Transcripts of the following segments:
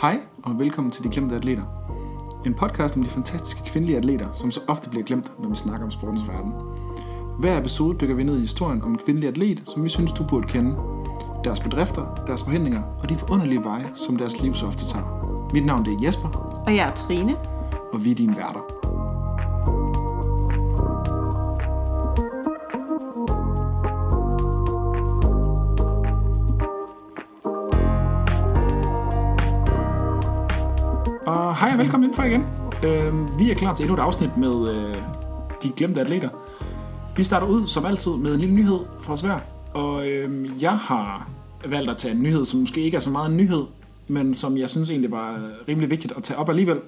Hej og velkommen til De Glemte Atleter. En podcast om de fantastiske kvindelige atleter, som så ofte bliver glemt, når vi snakker om sportens verden. Hver episode dykker vi ned i historien om en kvindelig atlet, som vi synes, du burde kende. Deres bedrifter, deres forhindringer og de forunderlige veje, som deres liv så ofte tager. Mit navn det er Jesper, Og jeg er Trine. og vi er dine værter. Velkommen indenfor igen. Øh, vi er klar til endnu et afsnit med øh, de glemte atleter. Vi starter ud som altid med en lille nyhed for os hver. Og øh, jeg har valgt at tage en nyhed, som måske ikke er så meget en nyhed, men som jeg synes egentlig var rimelig vigtigt at tage op alligevel.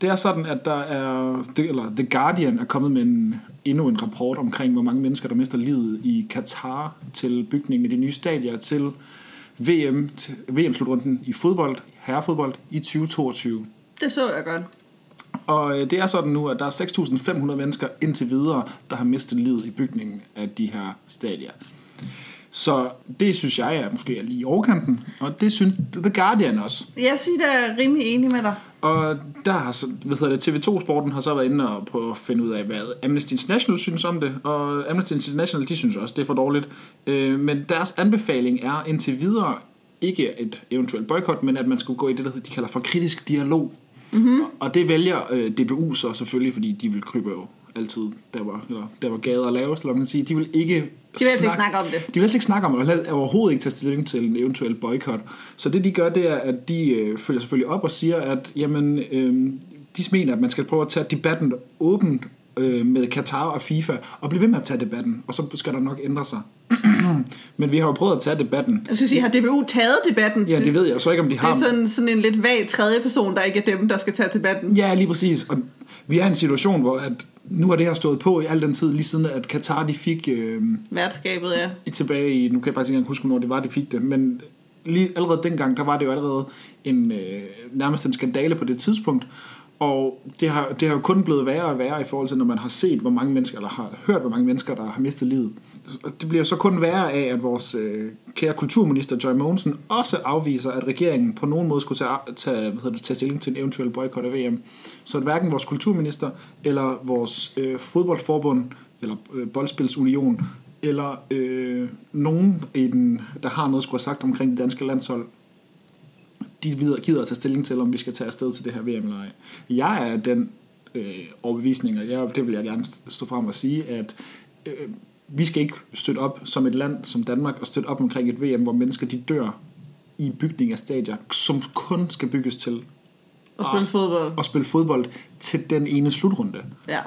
Det er sådan, at der er, eller The Guardian er kommet med en, endnu en rapport omkring, hvor mange mennesker, der mister livet i Katar til bygningen af de nye stadier til VM, VM-slutrunden i fodbold, herrefodbold, i 2022. Det så jeg godt. Og øh, det er sådan nu, at der er 6.500 mennesker indtil videre, der har mistet livet i bygningen af de her stadier. Så det synes jeg er måske er lige i overkanten, og det synes The Guardian også. Jeg synes, jeg er rimelig enig med dig. Og der har hvad hedder det, TV2-sporten har så været inde og prøve at finde ud af, hvad Amnesty International synes om det. Og Amnesty International, de synes også, det er for dårligt. Øh, men deres anbefaling er indtil videre ikke et eventuelt boykot, men at man skulle gå i det, der de kalder for kritisk dialog. Mm-hmm. Og det vælger øh, DBU så selvfølgelig, fordi de vil krybe jo altid, der var, eller, der var gader lavest, eller man kan sige. De vil ikke De vil altså ikke snakke om det. de vil helst ikke snakke om det, og overhovedet ikke tage stilling til en eventuel boykot. Så det de gør, det er, at de øh, følger selvfølgelig op og siger, at jamen, øh, de mener, at man skal prøve at tage debatten åbent øh, med Katar og FIFA, og blive ved med at tage debatten, og så skal der nok ændre sig. Men vi har jo prøvet at tage debatten. Jeg synes, I har DBU taget debatten. Ja, det ved jeg så ikke, om de det har. er sådan, sådan en lidt vag tredje person, der ikke er dem, der skal tage debatten. Ja, lige præcis. Og vi er i en situation, hvor at nu har det her stået på i al den tid, lige siden at Katar de fik øh, Værtskabet i tilbage i, nu kan jeg faktisk ikke engang huske, hvornår det var, de fik det, men lige allerede dengang, der var det jo allerede en, øh, nærmest en skandale på det tidspunkt, og det har, det har jo kun blevet værre og værre i forhold til, når man har set, hvor mange mennesker, eller har hørt, hvor mange mennesker, der har mistet livet. Det bliver så kun værre af, at vores øh, kære kulturminister Joy Mogensen også afviser, at regeringen på nogen måde skulle tage, tage, hvad hedder det, tage stilling til en eventuel boykot af VM. Så at hverken vores kulturminister eller vores øh, fodboldforbund eller øh, boldspilsunion eller øh, nogen, i den, der har noget skulle have sagt omkring det danske landshold, de videre, gider at tage stilling til, om vi skal tage afsted til det her VM eller ej. Jeg er den øh, overbevisning, og jeg, det vil jeg gerne stå frem og sige, at øh, vi skal ikke støtte op som et land som Danmark og støtte op omkring et VM, hvor mennesker de dør i bygning af stadier, som kun skal bygges til Og spille fodbold. at spille fodbold til den ene slutrunde. Ja.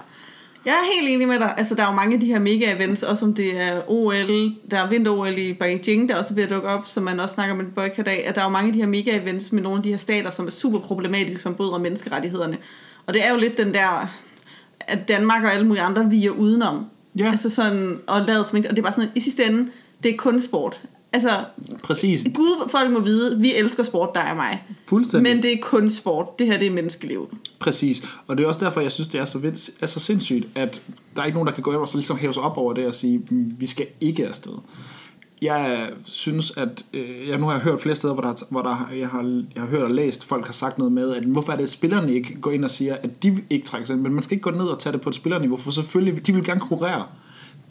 Jeg er helt enig med dig. Altså, der er jo mange af de her mega-events, også om det er OL, der er vinter-OL i Beijing, der også er ved at dukke op, som man også snakker med boykot af, at der er jo mange af de her mega-events med nogle af de her stater, som er super problematiske, som bryder menneskerettighederne. Og det er jo lidt den der, at Danmark og alle mulige andre viger udenom. Ja. Altså sådan, og lader som ikke, og det er bare sådan, at i sidste ende, det er kun sport. Altså, Præcis. Gud, folk må vide, vi elsker sport, der er mig. Fuldstændig. Men det er kun sport. Det her, det er menneskeliv. Præcis, og det er også derfor, jeg synes, det er så, vildt, er så sindssygt, at der er ikke nogen, der kan gå ind og så ligesom hæve sig op over det og sige, "Mm, vi skal ikke afsted. Jeg synes, at øh, jeg nu har jeg hørt flere steder, hvor, der, hvor der, jeg, har, jeg har hørt og læst, folk har sagt noget med, at hvorfor er det, at spillerne ikke går ind og siger, at de ikke trækker sig ind, men man skal ikke gå ned og tage det på et spillerniveau, for selvfølgelig, de vil gerne konkurrere.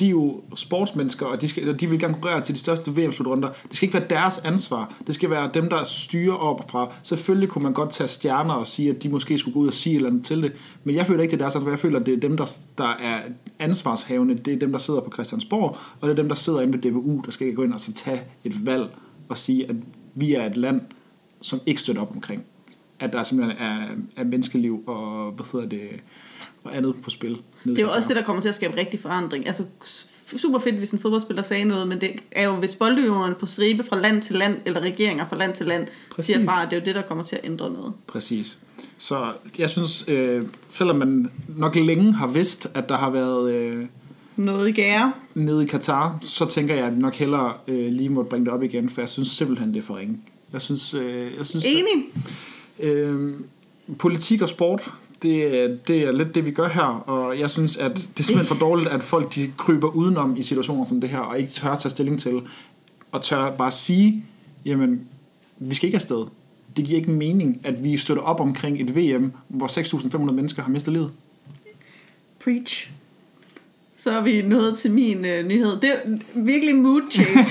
De er jo sportsmennesker, og de, skal, de vil gerne konkurrere til de største VM-slutrunder. Det skal ikke være deres ansvar. Det skal være dem, der styrer op fra. Selvfølgelig kunne man godt tage stjerner og sige, at de måske skulle gå ud og sige et eller andet til det. Men jeg føler ikke, det er deres ansvar. Jeg føler, at det er dem, der, der er ansvarshavende. Det er dem, der sidder på Christiansborg, og det er dem, der sidder inde ved DBU, der skal gå ind og så tage et valg og sige, at vi er et land, som ikke støtter op omkring. At der simpelthen er, er menneskeliv og, hvad hedder det, og andet på spil. Det er jo også det, der kommer til at skabe rigtig forandring. Altså, super fedt, hvis en fodboldspiller sagde noget, men det er jo, hvis boldøverne på stribe fra land til land, eller regeringer fra land til land, Præcis. siger fra, at det er jo det, der kommer til at ændre noget. Præcis. Så jeg synes, øh, selvom man nok længe har vidst, at der har været øh, Noget i gære. nede i Katar, så tænker jeg, at nok hellere øh, lige må bringe det op igen, for jeg synes simpelthen, det er for ringe. Jeg synes, øh, jeg synes Enig. øh, politik og sport, det, er- det er lidt det, vi gør her, og jeg synes, at det er simpelthen for dårligt, at folk de kryber udenom i situationer som det her, og ikke tør tage stilling til, og tør bare sige, jamen, vi skal ikke afsted. det giver ikke mening, at vi støtter op omkring et VM, hvor 6.500 mennesker har mistet livet. Preach. Så er vi nået til min øh, nyhed. Det er virkelig mood change,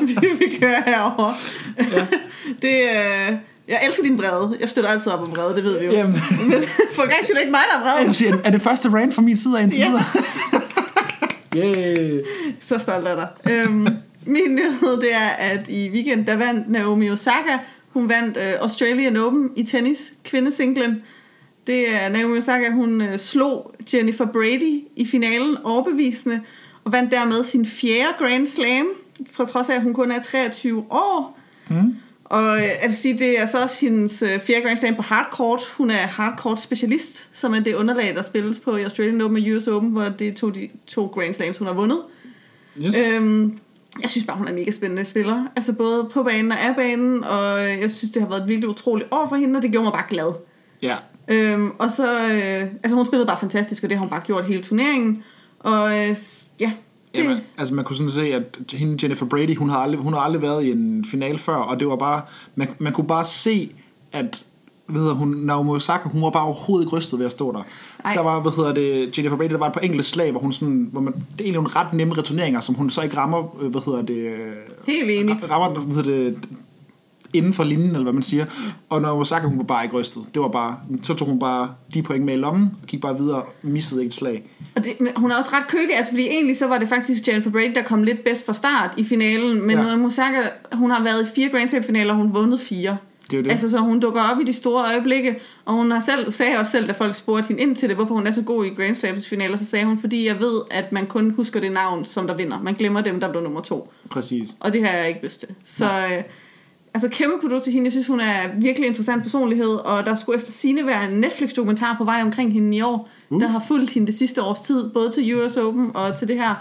vi, vi kører herovre. Ja. det, øh, jeg elsker din brede. Jeg støtter altid op om brede, det ved vi jo. Jamen. Men for gang er ikke mig, der er brede. Er det første rant fra min side af indtil Ja. videre? Yeah. Så stolt af dig. Øhm, min nyhed det er, at i weekend, der vandt Naomi Osaka. Hun vandt øh, Australian Open i tennis, kvindesinglen. Det er Naomi Osaka, hun øh, slog Jennifer Brady i finalen overbevisende, og vandt dermed sin fjerde Grand Slam, på trods af, at hun kun er 23 år. Mm. Og øh, jeg vil sige, det er så også hendes øh, fjerde Grand Slam på hardcourt. Hun er hardcourt specialist, som er det underlag, der spilles på i Australian Open og US Open, hvor det er to, de to Grand Slams, hun har vundet. Yes. Øhm, jeg synes bare, hun er en mega spændende spiller. Altså både på banen og af banen, og jeg synes, det har været et virkelig utroligt år for hende, og det gjorde mig bare glad. Ja. Øhm, og så, øh, altså hun spillede bare fantastisk, og det har hun bare gjort hele turneringen. Og øh, ja, det, Jamen, altså man kunne sådan se, at hende Jennifer Brady, hun har aldrig, hun har aldrig været i en final før, og det var bare, man, man kunne bare se, at hvad hedder hun, Naomi Osaka, hun var bare overhovedet ikke rystet ved at stå der. Ej. Der var, hvad hedder det, Jennifer Brady, der var et par enkelte slag, hvor hun sådan, hvor man, det er egentlig nogle ret nemme returneringer, som hun så ikke rammer, øh, hvad hedder det, helt enig. rammer, hvad hedder det, inden for linjen, eller hvad man siger. Og når Osaka, hun var bare ikke rystet. Det var bare, så tog hun bare de point med i lommen, og gik bare videre, missede ikke et slag. Og det, men hun er også ret kølig, altså fordi egentlig så var det faktisk Jennifer Brady, der kom lidt bedst fra start i finalen, men Ja. Osaka, hun har været i fire Grand Slam finaler, og hun vundet fire. Det er det. Altså, så hun dukker op i de store øjeblikke, og hun har selv, sagde også selv, da folk spurgte hende ind til det, hvorfor hun er så god i Grand Slams finaler, så sagde hun, fordi jeg ved, at man kun husker det navn, som der vinder. Man glemmer dem, der blev nummer to. Præcis. Og det har jeg ikke lyst til. Så øh, altså kæmpe kudo til hende. Jeg synes, hun er virkelig interessant personlighed, og der skulle efter sine være en Netflix-dokumentar på vej omkring hende i år, Uh. der har fulgt hende det sidste års tid, både til US Open og til det her.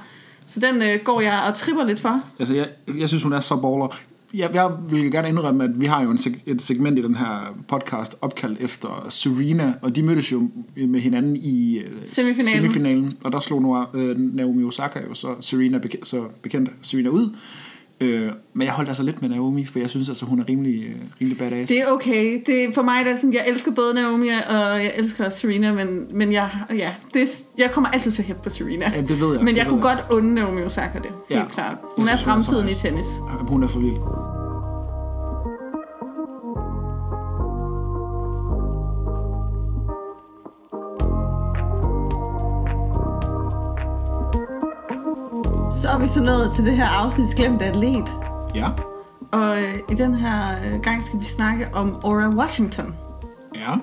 Så den øh, går jeg og tripper lidt for. Altså, jeg, jeg synes, hun er så baller. Jeg, jeg vil gerne indrømme, at vi har jo en seg- et segment i den her podcast opkaldt efter Serena, og de mødtes jo med hinanden i øh, Semifinalen. semifinalen, og der slog øh, Naomi Osaka jo så Serena, beke- så bekendt Serena ud. Øh, men jeg holdt altså lidt med Naomi, for jeg synes altså, hun er rimelig, øh, rimelig badass. Det er okay. Det, for mig der er det sådan, jeg elsker både Naomi og jeg elsker Serena, men, men jeg, ja, det, jeg kommer altid til at hæppe på Serena. Ja, det ved jeg. men jeg kunne godt unde Naomi Osaka det, helt Ja. klart. Hun Jeg er synes, hun er så fremtiden i tennis. Hun er for vild. Så er vi så nået til det her afsnit Glemt atlet. Ja. Og øh, i den her øh, gang skal vi snakke om Aura Washington. Ja.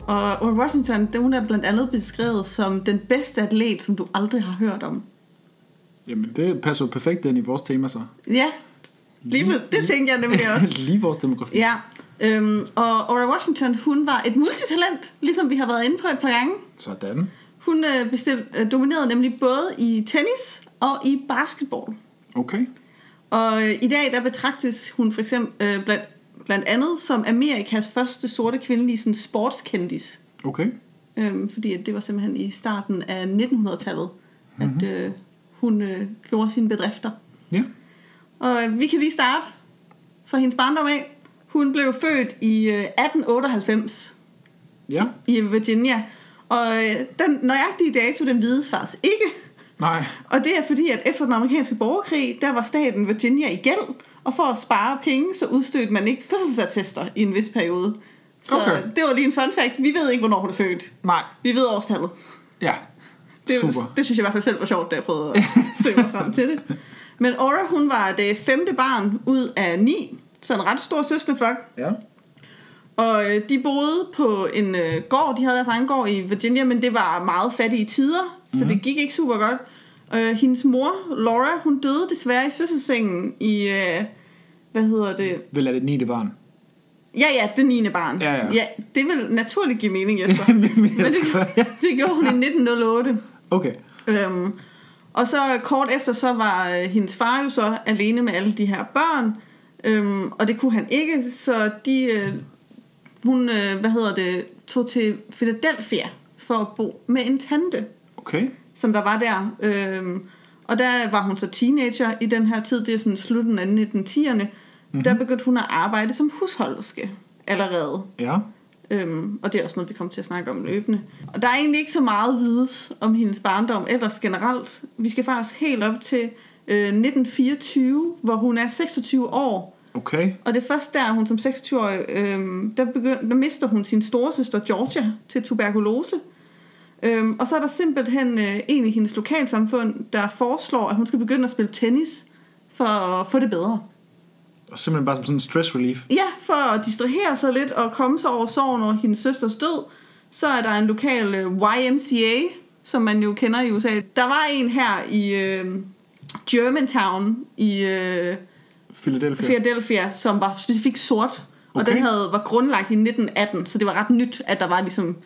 Og Aura Washington, det, hun er blandt andet beskrevet som den bedste atlet, som du aldrig har hørt om. Jamen, det passer jo perfekt ind i vores tema så. Ja, lige på, det tænkte jeg nemlig også. Lige vores demografi. Ja, øhm, og Aura Washington, hun var et multitalent, ligesom vi har været inde på et par gange. Sådan. Hun øh, bestil, øh, dominerede nemlig både i tennis og i basketball. Okay. Og øh, i dag der betragtes hun for eksempel øh, blandt, blandt andet som Amerikas første sorte kvindelige sådan, sportskendis. Okay. Øhm, fordi at det var simpelthen i starten af 1900-tallet, mm-hmm. at øh, hun øh, gjorde sine bedrifter. Ja. Og øh, vi kan lige starte fra hendes barndom af. Hun blev født i øh, 1898 Ja. i Virginia. Og øh, den nøjagtige dato, den vides faktisk ikke. Nej. Og det er fordi, at efter den amerikanske borgerkrig, der var staten Virginia i gæld, og for at spare penge, så udstødte man ikke fødselsattester i en vis periode. Så Okay. det var lige en fun fact. Vi ved ikke, hvornår hun er født. Nej. Vi ved årstallet. Ja. Det, Super. det synes jeg i hvert fald selv var sjovt, da jeg prøvede at søge mig frem til det. Men Aura, hun var det femte barn ud af ni, så en ret stor søskendeflok. Ja. Og øh, de boede på en øh, gård, de havde deres egen gård i Virginia, men det var meget fattige tider, så Mhm. det gik ikke super godt. Øh, hendes mor, Laura, hun døde desværre i fødselssengen i, øh, hvad hedder det? Vel er det 9. barn. Ja, ja, det 9. barn. Ja, ja. ja det vil naturligt give mening, Jesper. Men men jeg det, ja. det gjorde hun i 1908. Okay. Øhm, og så kort efter, så var øh, hendes far jo så alene med alle de her børn, øhm, og det kunne han ikke, så de, øh, hun, øh, hvad hedder det, tog til Philadelphia for at bo med en tante, Okay. som der var der. Øhm, og der var hun så teenager i den her tid, det er sådan slutten af 1910'erne, mm-hmm. der begyndte hun at arbejde som husholderske. allerede. Ja. Øhm, og det er også noget, vi kommer til at snakke om løbende. Og der er egentlig ikke så meget vides om hendes barndom ellers generelt. Vi skal faktisk helt op til øh, 1924, hvor hun er 26 år. Okay. Og det er først der, hun som 26-årig, øhm, der, begynd, der mister hun sin storesøster Georgia til tuberkulose. Øhm, og så er der simpelthen øh, en i hendes lokalsamfund, der foreslår, at hun skal begynde at spille tennis for at få det bedre. Og simpelthen bare som sådan en stress relief. Ja, for at distrahere sig lidt og komme sig over sorgen over hendes søsters død, så er der en lokal øh, YMCA, som man jo kender i USA. Der var en her i øh, Germantown i øh, Philadelphia. Philadelphia, som var specifikt sort. Og Okay. den havde, var grundlagt i 1918, så det var ret nyt, at der var ligesom,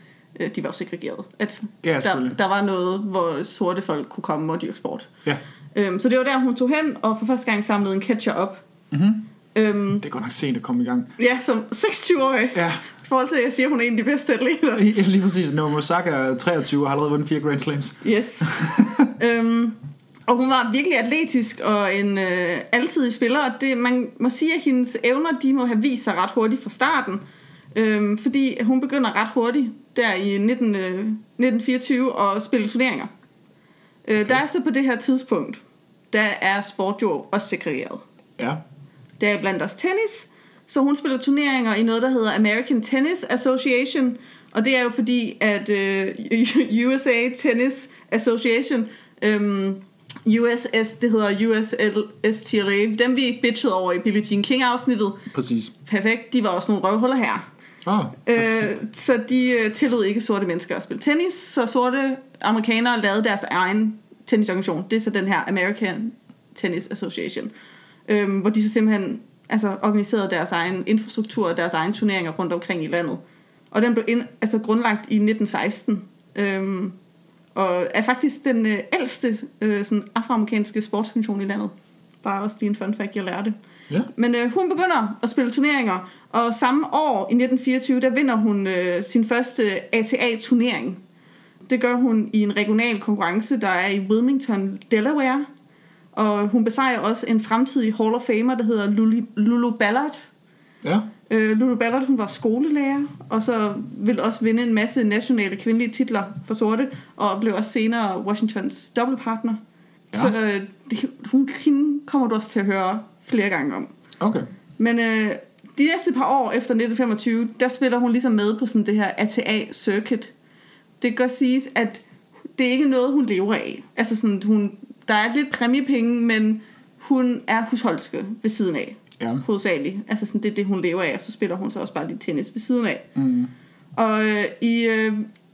øh, de var jo segregeret. At Ja, der, der var noget, hvor sorte folk kunne komme og dyrke sport. Ja. Øhm, så det var der, hun tog hen og for første gang samlede en catcher op. Mm-hmm. Øhm, Det er godt nok sent at komme i gang. ja, som 26-årig. Ja, I forhold til, at jeg siger, at hun er en af de bedste atleter. lige præcis. Naomi Osaka er 23 og har allerede vundet fire Grand Slams. Yes. øhm, og hun var virkelig atletisk og en øh, alsidig spiller. Og det, man må sige, at hendes evner de må have vist sig ret hurtigt fra starten. Øhm, fordi hun begynder ret hurtigt der i 19, øh, 1924 at spille turneringer. Øh, Der er så på det her tidspunkt, der er sport jo også segregeret. Ja. Der er blandt os tennis, så hun spiller turneringer i noget, der hedder American Tennis Association, og det er jo fordi, at øh, USA Tennis Association, øhm, USS, det hedder USLSTLA, dem vi bitchede over i Billie Jean King afsnittet, Præcis. perfekt, de var også nogle røvhuller her. Ah, Øh, så de øh, tillod ikke sorte mennesker at spille tennis, så sorte amerikanere lavede deres egen tennisorganisation. Det er så den her American Tennis Association, øhm, hvor de så simpelthen altså, organiserede deres egen infrastruktur og deres egen turneringer rundt omkring i landet. Og den blev ind, altså, grundlagt i 1916, øhm, og er faktisk den øh, ældste øh, sådan afroamerikanske sportsfunktion i landet. Bare også lige en fun fact, jeg lærte ja. Men øh, hun begynder at spille turneringer, og samme år i 1924, der vinder hun øh, sin første ATA-turnering. Det gør hun i en regional konkurrence, der er i Wilmington, Delaware. Og hun besejrer også en fremtidig Hall of Famer, der hedder Lulu, Lulu Ballard. Ja. Øh, Lulu Ballard, hun var skolelærer, og så ville også vinde en masse nationale kvindelige titler for sorte, og blev også senere Washingtons dobbeltpartner. Ja. Så øh, det, hun, hende kommer du også til at høre flere gange om. Okay. Men øh, de næste par år efter 1925, der spiller hun ligesom med på sådan det her ATA-circuit. Det kan godt siges, at det er ikke noget, hun lever af. Altså sådan, hun, der er lidt præmiepenge, men hun er husholdske ved siden af, Ja. hovedsageligt. Altså sådan, det er det, hun lever af, og så spiller hun så også bare lidt tennis ved siden af. Mm. Og øh, i øh,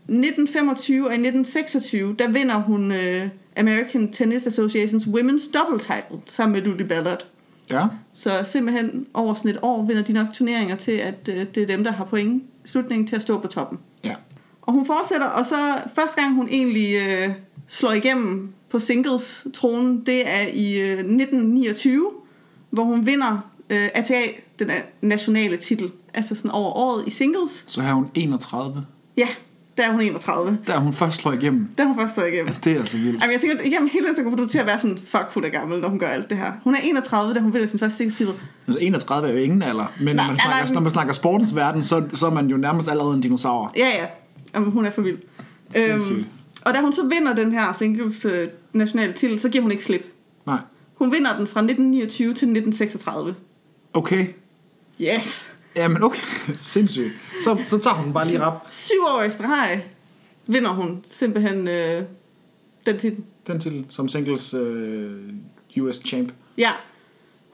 1925 og i 1926, der vinder hun øh, American Tennis Association's Women's Double Title sammen med Lulu Ballard. Ja. Så simpelthen over sådan et år vinder de nok turneringer til, at øh, det er dem, der har point slutningen til at stå på toppen. Ja. Og hun fortsætter, og så første gang hun egentlig øh, slår igennem på singles-tronen, det er i øh, 1929, hvor hun vinder øh, ATA, den nationale titel, altså sådan over året i singles. Så er hun 31. Ja, der er hun 31. Der er hun først slår igennem. Der er hun først slår igennem. Det er altså vildt. Jamen, jeg tænker, igennem hele tiden kommer du til at være sådan, fuck, hun er gammel, når hun gør alt det her. Hun er 31, da hun vinder sin første singles-titel. Altså 31 er jo ingen alder, men Nej, når man, snakker, nej. når man snakker sportens verden, så, så er man jo nærmest allerede en dinosaur. Ja, ja. Jamen, hun er for vild. Sindssygt. og da hun så vinder den her singles øh, nationale titel, så giver hun ikke slip. Nej. Hun vinder den fra 1929 til 1936. Okay. Yes! Jamen okay. Sindssygt. Så, så tager hun bare lige rap. Syv år i streg vinder hun simpelthen øh, den titel. Den til som singles øh, US champ. Ja.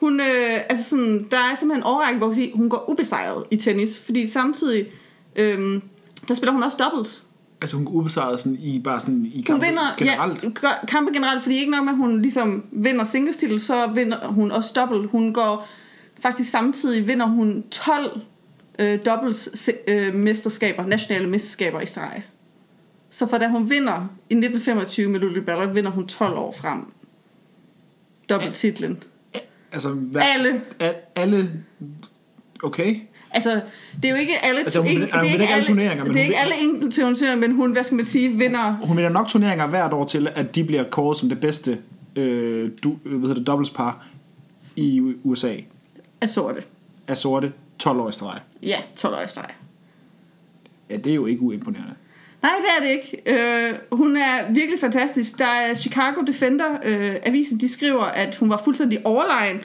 Hun, øh, altså sådan, der er simpelthen en overrække, hvor fordi hun går ubesejret i tennis, fordi samtidig, øh, der spiller hun også doubles. Altså hun går ubesejret sådan i bare sådan i Hun kampe vinder generelt. Ja, kampe generelt, fordi ikke nok med, at hun ligesom vinder singles titel, så vinder hun også double. Hun går faktisk samtidig vinder hun 12 øh, doubles øh, mesterskaber, nationale mesterskaber i streg. Så for da hun vinder i 1925 med Lulu Ballard, vinder hun 12 år frem. Dobbelttitlen. Altså hvad, Alle. A, alle Okay. Altså, det er jo ikke alle, Altså, hun ikke, hun vinder ikke alle turneringer, men det er ikke alle enkelte turneringer, men hun, hvad skal man sige, vinder... Hun vinder nok turneringer hvert år til, at de bliver kåret som det bedste øh, du, hvad hedder det, doublespar i USA af sorte. af sorte. 12 år i streg. Ja, 12 år i streg. Ja, det er jo ikke uimponerende. Nej, det er det ikke. Øh, hun er virkelig fantastisk. Der er Chicago Defender, øh, avisen, de skriver, at hun var fuldstændig overlegen,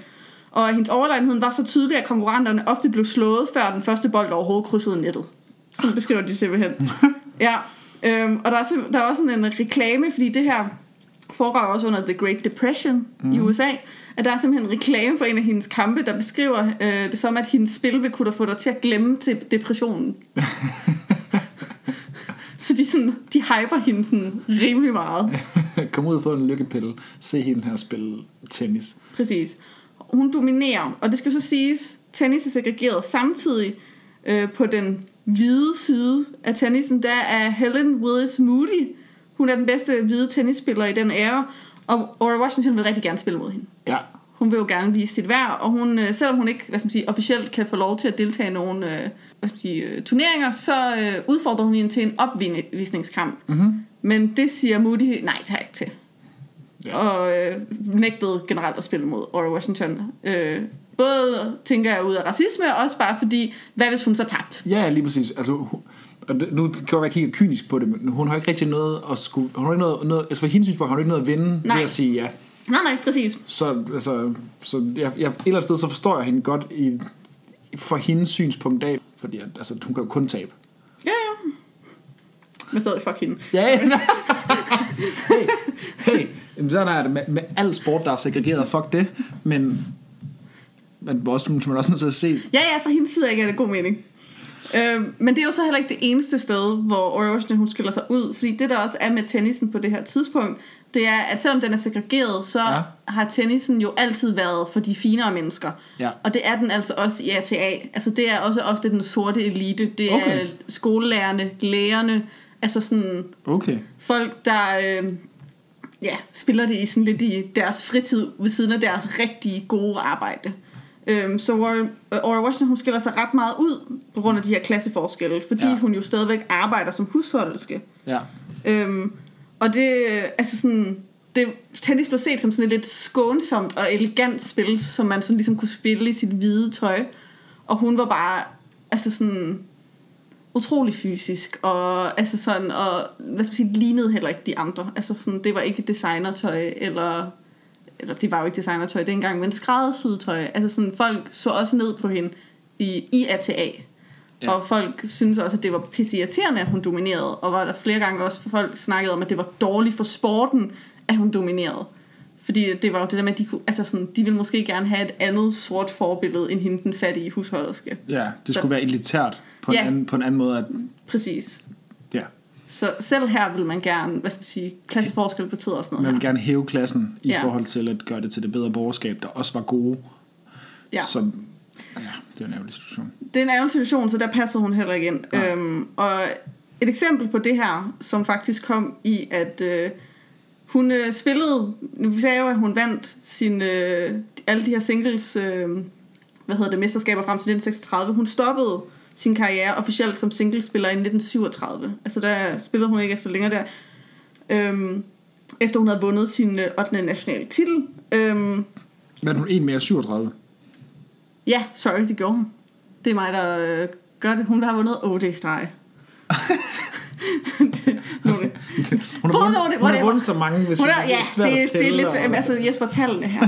og hendes overlegenhed var så tydelig, at konkurrenterne ofte blev slået, før den første bold overhovedet krydsede nettet. Sådan beskriver de simpelthen. ja, øhm, og der er, der er også sådan en reklame, fordi det her foregår også under The Great Depression mm. i USA, at der er simpelthen en reklame for en af hendes kampe, der beskriver øh, det som, at hendes spil vil kunne få dig til at glemme til depressionen. Så de, sådan, de hyper hende sådan rimelig meget. Kom ud og få en lykkepille. Se hende her spille tennis. Præcis. Hun dominerer, og det skal så siges, tennis er segregeret samtidig øh, på den hvide side af tennisen. Der er Helen Willis Moody. Hun er den bedste hvide tennisspiller i den ære, og Ora Washington vil rigtig gerne spille mod hende. Ja, Hun vil jo gerne vise sit værd, og hun, øh, selvom hun ikke hvad skal man sige, officielt kan få lov til at deltage i nogle øh, hvad skal man sige, øh, turneringer, så udfordrer hun hende til en opvisningskamp. Mm-hmm. Men det siger Moody nej tak til. Ja. Og øh, nægtede generelt at spille mod Ora Washington. Øh, både tænker jeg ud af racisme, og også bare fordi, hvad hvis hun så tabt? ja lige præcis. Altså, og nu kan jeg være, kigger kynisk på det, men hun har ikke rigtig noget at skulle... Hun har ikke noget, noget, altså for hendes synspunkt har hun ikke noget at vinde Nej. ved at sige ja. Nej, nej, præcis. Så, altså, så jeg, jeg, et eller andet sted, så forstår jeg hende godt i, for hendes synspunkt af, fordi at, altså, hun kan jo kun tabe. Ja, ja. Men stadig fuck hende. Ja, hey, hey, jamen, sådan er det med, med al sport, der er segregeret, fuck det, men man også, man er også nødt til at se, Ja, ja, fra hendes side ikke er det god mening. Øh, men det er jo så heller ikke det eneste sted, hvor Washington hun skiller sig ud. Fordi det der også er med tennisen på det her tidspunkt, det er, at selvom den er segregeret, så Ja. har tennisen jo altid været for de finere mennesker. Ja. Og det er den altså også i ATA. Altså det er også ofte den sorte elite. Det Okay. er skolelærerne, lægerne, altså sådan okay, folk, der øh, ja, spiller det i sådan lidt i deres fritid ved siden af deres rigtig gode arbejde. Øhm, så Ora, Ora Washington hun skiller sig ret meget ud på grund af de her klasseforskelle, fordi ja. hun jo stadigvæk arbejder som husholderske. ja, Øhm, og det, altså sådan, det, tennis blev set som sådan et lidt skånsomt og elegant spil, som man sådan ligesom kunne spille i sit hvide tøj. Og hun var bare, altså sådan, utrolig fysisk, og altså sådan, og hvad skal man sige, lignede heller ikke de andre. Altså sådan, det var ikke designertøj, eller, eller det var jo ikke designertøj dengang, men skræddersyet tøj. Altså sådan, folk så også ned på hende i, i ATA. Ja. Og folk synes også, at det var pisseirriterende, at hun dominerede. Og var der flere gange også folk snakkede om, at det var dårligt for sporten, at hun dominerede. Fordi det var jo det der med, at de, kunne, altså sådan, de ville måske gerne have et andet sort forbillede, end hende den fattige husholderske. ja, det skulle være elitært på en, Ja. anden, på en anden måde, at, Præcis. Ja, Så selv her vil man gerne, hvad skal man sige, klasseforskel betyder også noget man vil her. gerne hæve klassen i Ja. forhold til at gøre det til det bedre borgerskab, der også var gode, Ja. som, ja, det er en ærgerlig situation. Det er en ærgerlig situation, så der passer hun heller ikke ind. Nej. Øhm, og et eksempel på det her, som faktisk kom i, at øh, hun øh, spillede, vi sagde jo, at hun vandt sin, øh, alle de her singles, øh, hvad hedder det, mesterskaber frem til 1936. Hun stoppede sin karriere officielt som singlespiller i 1937. Altså der spillede hun ikke efter længere der. Øhm, efter hun havde vundet sin øh, 8. nationale titel. Øhm, Men hun en mere 37. Ja, sorry, det gjorde hun. Det er mig, der øh, gør det. Hun har vundet OJ streg. Nogle- Hun har, vundet, hun har vundet så mange, hvis Hun det er, er ja, svært det, at det er lidt. Altså Jesper, tallene her.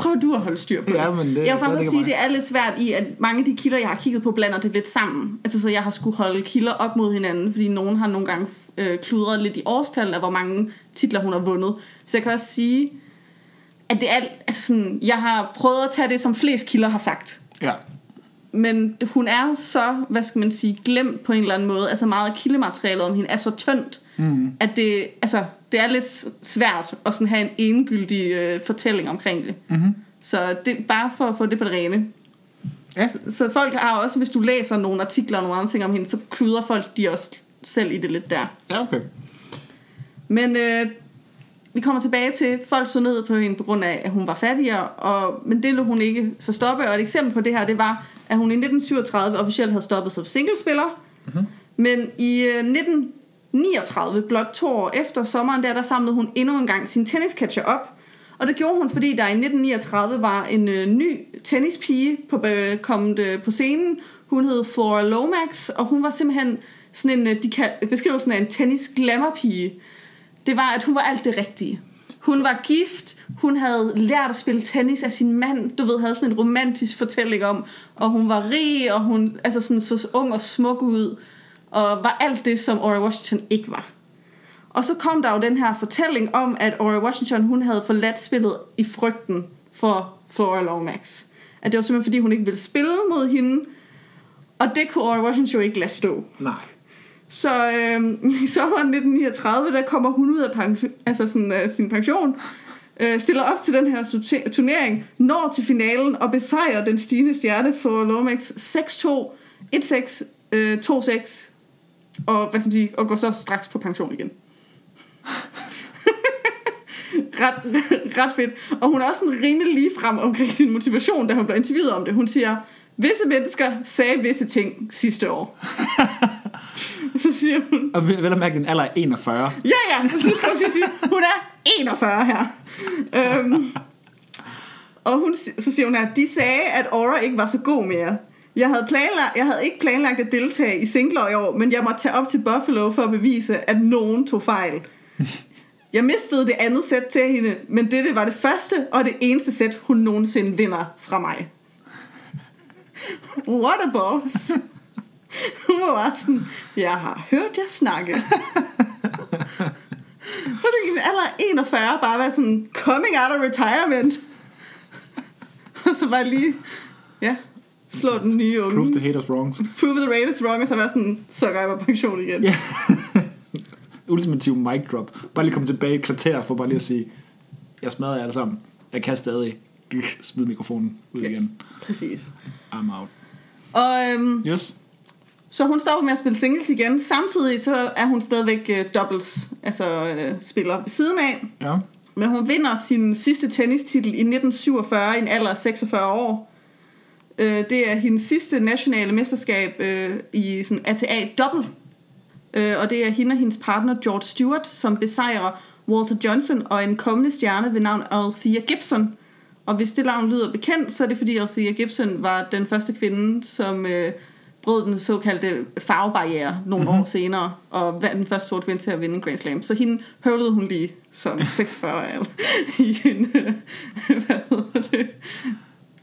Prøv du at holde styr på det. Ja, men det- jeg vil faktisk også sige, mig. det er lidt svært i, at mange af de kilder, jeg har kigget på, blander det lidt sammen. Altså, så jeg har skulle holde kilder op mod hinanden, fordi nogen har nogle gange øh, kludret lidt i årstallene af, hvor mange titler hun har vundet. Så jeg kan også sige, at det er, altså sådan, jeg har prøvet at tage det, som flest kilder har sagt. Ja, Men hun er så, hvad skal man sige, glemt på en eller anden måde. Altså meget af kildematerialet om hende er så tyndt, mm. at det, altså, det er lidt svært at sådan have en endegyldig øh, fortælling omkring det. Mm-hmm. Så det bare for at få det på det rene. Ja. Så, så folk har også, hvis du læser nogle artikler og nogle andre ting om hende, så kluder folk de også selv i det lidt der. ja okay. Men øh, vi kommer tilbage til, folk så ned på hende på grund af, at hun var fattigere, og, men det lå hun ikke så stoppe. Og et eksempel på det her, det var, at hun i 1937 officielt havde stoppet som singlespiller. Mm-hmm. Men i øh, 39, blot to år efter sommeren der, der samlede hun endnu en gang sin tenniscatcher op. Og det gjorde hun, fordi der i 1939 var en øh, ny tennispige på, øh, kommet øh, på scenen. Hun hed Flora Lomax, og hun var simpelthen sådan en, øh, de kan, beskrivelsen af en tennis glamour-pige. Det var, at hun var alt det rigtige. Hun var gift, hun havde lært at spille tennis af sin mand, du ved, havde sådan en romantisk fortælling om, og hun var rig, og hun altså sådan, så ung og smuk ud, og var alt det, som Ora Washington ikke var. Og så kom der jo den her fortælling om, at Ora Washington, hun havde forladt spillet i frygten for Flora Lomax. At det var simpelthen, fordi hun ikke ville spille mod hende, og det kunne Ora Washington jo ikke lade stå. Nej. Så øh, i sommeren 1939, der kommer hun ud af pension, altså sådan, uh, sin pension, øh, stiller op til den her turnering, når til finalen og besejrer den stigende stjerne for Lomax 6-2, 1-6, øh, 2-6, og, hvad skal man sige, og går så straks på pension igen. ret, ret fedt. Og hun er også sådan rimelig lige frem omkring sin motivation, da hun bliver interviewet om det. Hun siger, visse mennesker sagde visse ting sidste år. så siger hun, Og vel at mærke, den alder er 41. Ja, ja, så skal jeg sige, hun er 41 her. Øhm, og hun, så siger hun her, de sagde, at Aura ikke var så god mere. Jeg havde, planlagt, jeg havde ikke planlagt at deltage i singler i år, men jeg måtte tage op til Buffalo for at bevise, at nogen tog fejl. Jeg mistede det andet sæt til hende, men dette var det første og det eneste sæt, hun nogensinde vinder fra mig. What a boss. Hun var bare sådan, jeg har hørt jer snakke. Og det i en alder af 41 bare være sådan, coming out of retirement. og så bare lige, ja, slå den nye unge. Prove the haters wrong. Prove the raters wrong, og så være sådan, så går jeg på pension igen. Ja. Ultimativ mic drop. Bare lige komme tilbage i et kvarter for bare lige at sige, jeg smadrer jer alle sammen. Jeg kan stadig smide mikrofonen ud igen. Præcis. I'm out. Og øhm, Yes. så hun stopper med at spille singles igen. Samtidig så er hun stadigvæk øh, doubles, altså øh, spiller ved siden af. Ja. Men hun vinder sin sidste tennistitel i 1947 i en alder af 46 år. Øh, det er hendes sidste nationale mesterskab øh, i sådan ATA double. Øh, og det er hende og hendes partner George Stewart, som besejrer Walter Johnson og en kommende stjerne ved navn Althea Gibson. Og hvis det navn lyder bekendt, så er det fordi Althea Gibson var den første kvinde, som øh, brød den såkaldte farvebarriere nogle mm-hmm. år senere, og vandt den første sorte kvinde til at vinde en Grand Slam. Så hende høvlede hun lige som 46 år i en, hvad hedder det,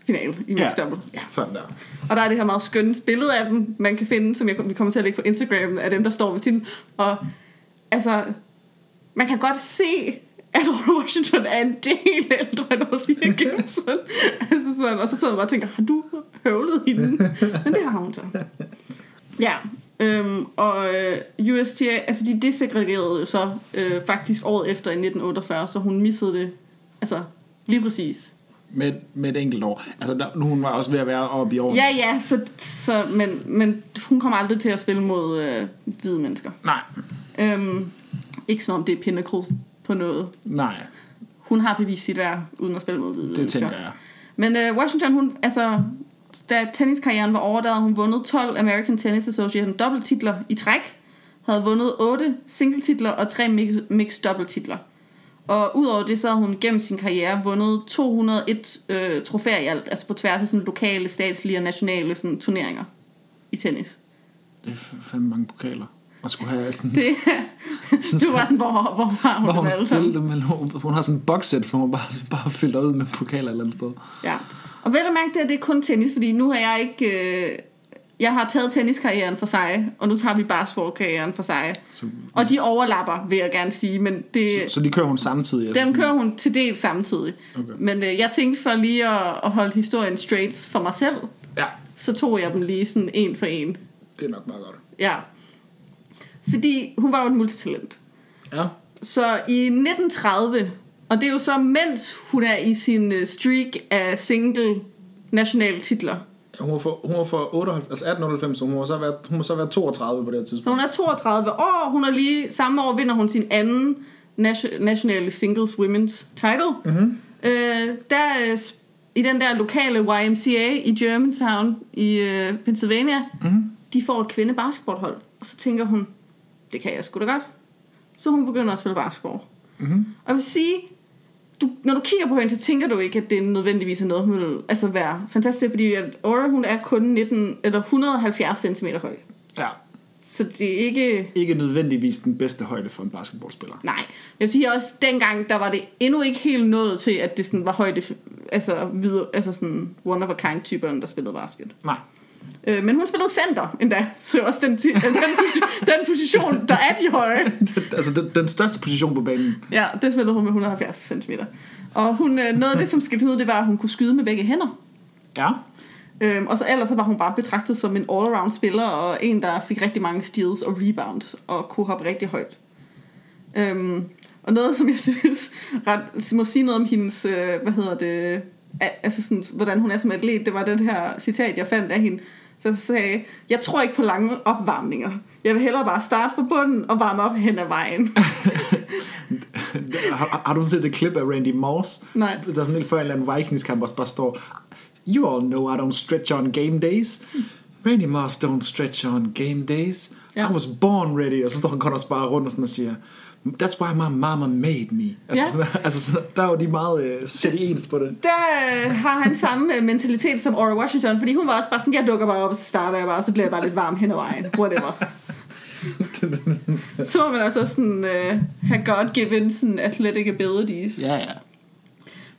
finale i mixed Ja. double. Ja. Sådan der. Og der er det her meget skønne billede af dem, man kan finde, som jeg, vi kommer til at lægge på Instagram, af dem, der står ved tiden. Og altså, man kan godt se, at Washington er en del ældre end Althea Gibson. altså sådan, og så sidder jeg bare og tænker, har du høvlet hende? Men det har hun så. Ja, øhm, og øh, USTA, altså de desegregerede jo så øh, faktisk året efter i 1948, så hun missede det, altså lige præcis. Med, med et enkelt år. Altså, der, nu hun var også ved at være oppe i år. Ja, ja, så, så, men, men hun kommer aldrig til at spille mod øh, hvide mennesker. Nej. Øhm, ikke som om det er pinnacle på noget. Nej, Hun har bevist sit værd, uden at spille mod hvide det mennesker. tænker jeg. Men øh, Washington, hun, altså, da tenniskarrieren var over, der havde hun vundet 12 American Tennis Association dobbelttitler i træk, havde vundet 8 singletitler og 3 mix- mixed dobbelttitler. Og udover det, så havde hun gennem sin karriere vundet 201 øh, trofæer i alt, altså på tværs af sådan lokale, statslige og nationale sådan, turneringer i tennis. Det er fandme mange pokaler. Og skulle have sådan... Det, du var sådan, hvor, hvor har hun Hvor dem hun, alle stille sammen? dem, eller hun, har sådan en boxset, for hun bare, bare fylder ud med pokaler et eller andet sted. Ja. Og vel at mærke, det, er, det er kun tennis, fordi nu har jeg ikke... Øh, jeg har taget tenniskarrieren for sig, og nu tager vi basketballkarrieren for sig. Så, Og de overlapper, vil jeg gerne sige, men det, så, så de kører hun samtidig? altså dem kører hun til del samtidig. Okay. Men øh, jeg tænkte for lige at, at holde historien straight for mig selv, Ja, så tog jeg dem lige sådan en for en. det er nok meget godt. Ja. Fordi hun var jo et multitalent. Ja. Så i 1930, og det er jo så mens hun er i sin øh, streak af single nationale titler. Hun var for, hun var for 98, altså 1898, så hun må, så være, hun må så være 32 på det her tidspunkt. hun er 32 år, hun er lige, samme år vinder hun sin anden nation, nationale singles women's title. Mm-hmm. Øh, der, i den der lokale YMCA i Germantown i øh, Pennsylvania, mm-hmm. de får et kvinde basketballhold. Og så tænker hun, det kan jeg sgu da godt. Så hun begynder at spille basketball. Mm-hmm. Og jeg vil sige, du, når du kigger på hende, så tænker du ikke, at det nødvendigvis er noget, hun vil altså være fantastisk, fordi at Aura, hun er kun 19, eller 170 cm høj. Ja. Så det er ikke... Ikke nødvendigvis den bedste højde for en basketballspiller. Nej. Jeg vil sige også, dengang, der var det endnu ikke helt nået til, at det sådan var højde, altså, videre, altså sådan one of a kind typerne, der spillede basket. Nej. Øh, men hun spillede center endda, så også den, den, den, den position, der er de høje. altså den, den største position på banen. Ja, det spillede hun med 170 cm. Og hun, øh, noget af det, som skete ud, det var, at hun kunne skyde med begge hænder. Ja. Øhm, og så ellers så var hun bare betragtet som en all-around spiller, og en, der fik rigtig mange steals og rebounds, og kunne hoppe rigtig højt. Øhm, og noget, som jeg synes ret, må sige noget om hendes, øh, hvad hedder det, altså sådan, hvordan hun er som atlet, det var den her citat, jeg fandt af hende, så sagde, jeg tror ikke på lange opvarmninger. Jeg vil hellere bare starte fra bunden og varme op hen ad vejen. har, har du set det klip af Randy Moss? Nej. Der er sådan helt før en eller anden Vikings-kamp, bare står, You all know I don't stretch on game days. Randy Moss don't stretch on game days. Ja. I was born ready. Og så står han kun også bare rundt og, sådan og siger, That's why my mama made me. Altså, Ja. sådan, altså sådan, der var de meget i ens på det. der øh, har han samme øh, mentalitet som Aura Washington, fordi hun var også bare sådan, jeg dukker bare op, og så starter jeg bare, og så bliver jeg bare lidt varm hen ad vejen. Whatever. så må man altså sådan uh, have God-given sådan athletic abilities. Ja, ja.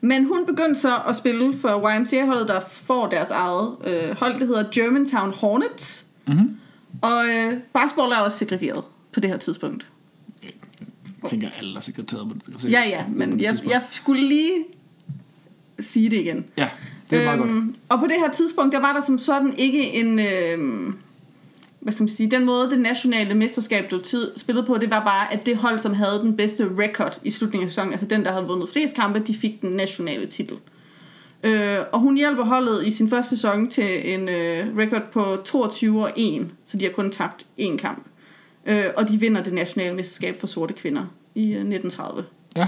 Men hun begyndte så at spille for YMCA-holdet, der får deres eget øh, hold, det hedder Germantown Hornets. Mm-hmm. Og øh, basketball er også segregeret på det her tidspunkt. Tænker, alle er sekretæret på det. Ja, ja, men jeg, jeg skulle lige sige det igen. Ja, det er meget godt. Øhm, og på det her tidspunkt, der var der som sådan ikke en... Øh, hvad skal man sige, den måde det nationale mesterskab blev tid, spillet på, det var bare, at det hold, som havde den bedste record i slutningen af sæsonen, altså den, der havde vundet flest kampe, de fik den nationale titel. Øh, og hun hjælper holdet i sin første sæson til en øh, record på 22 og 1, så de har kun tabt én kamp. Øh, og de vinder det nationale mesterskab for sorte kvinder i øh, 1930. Ja,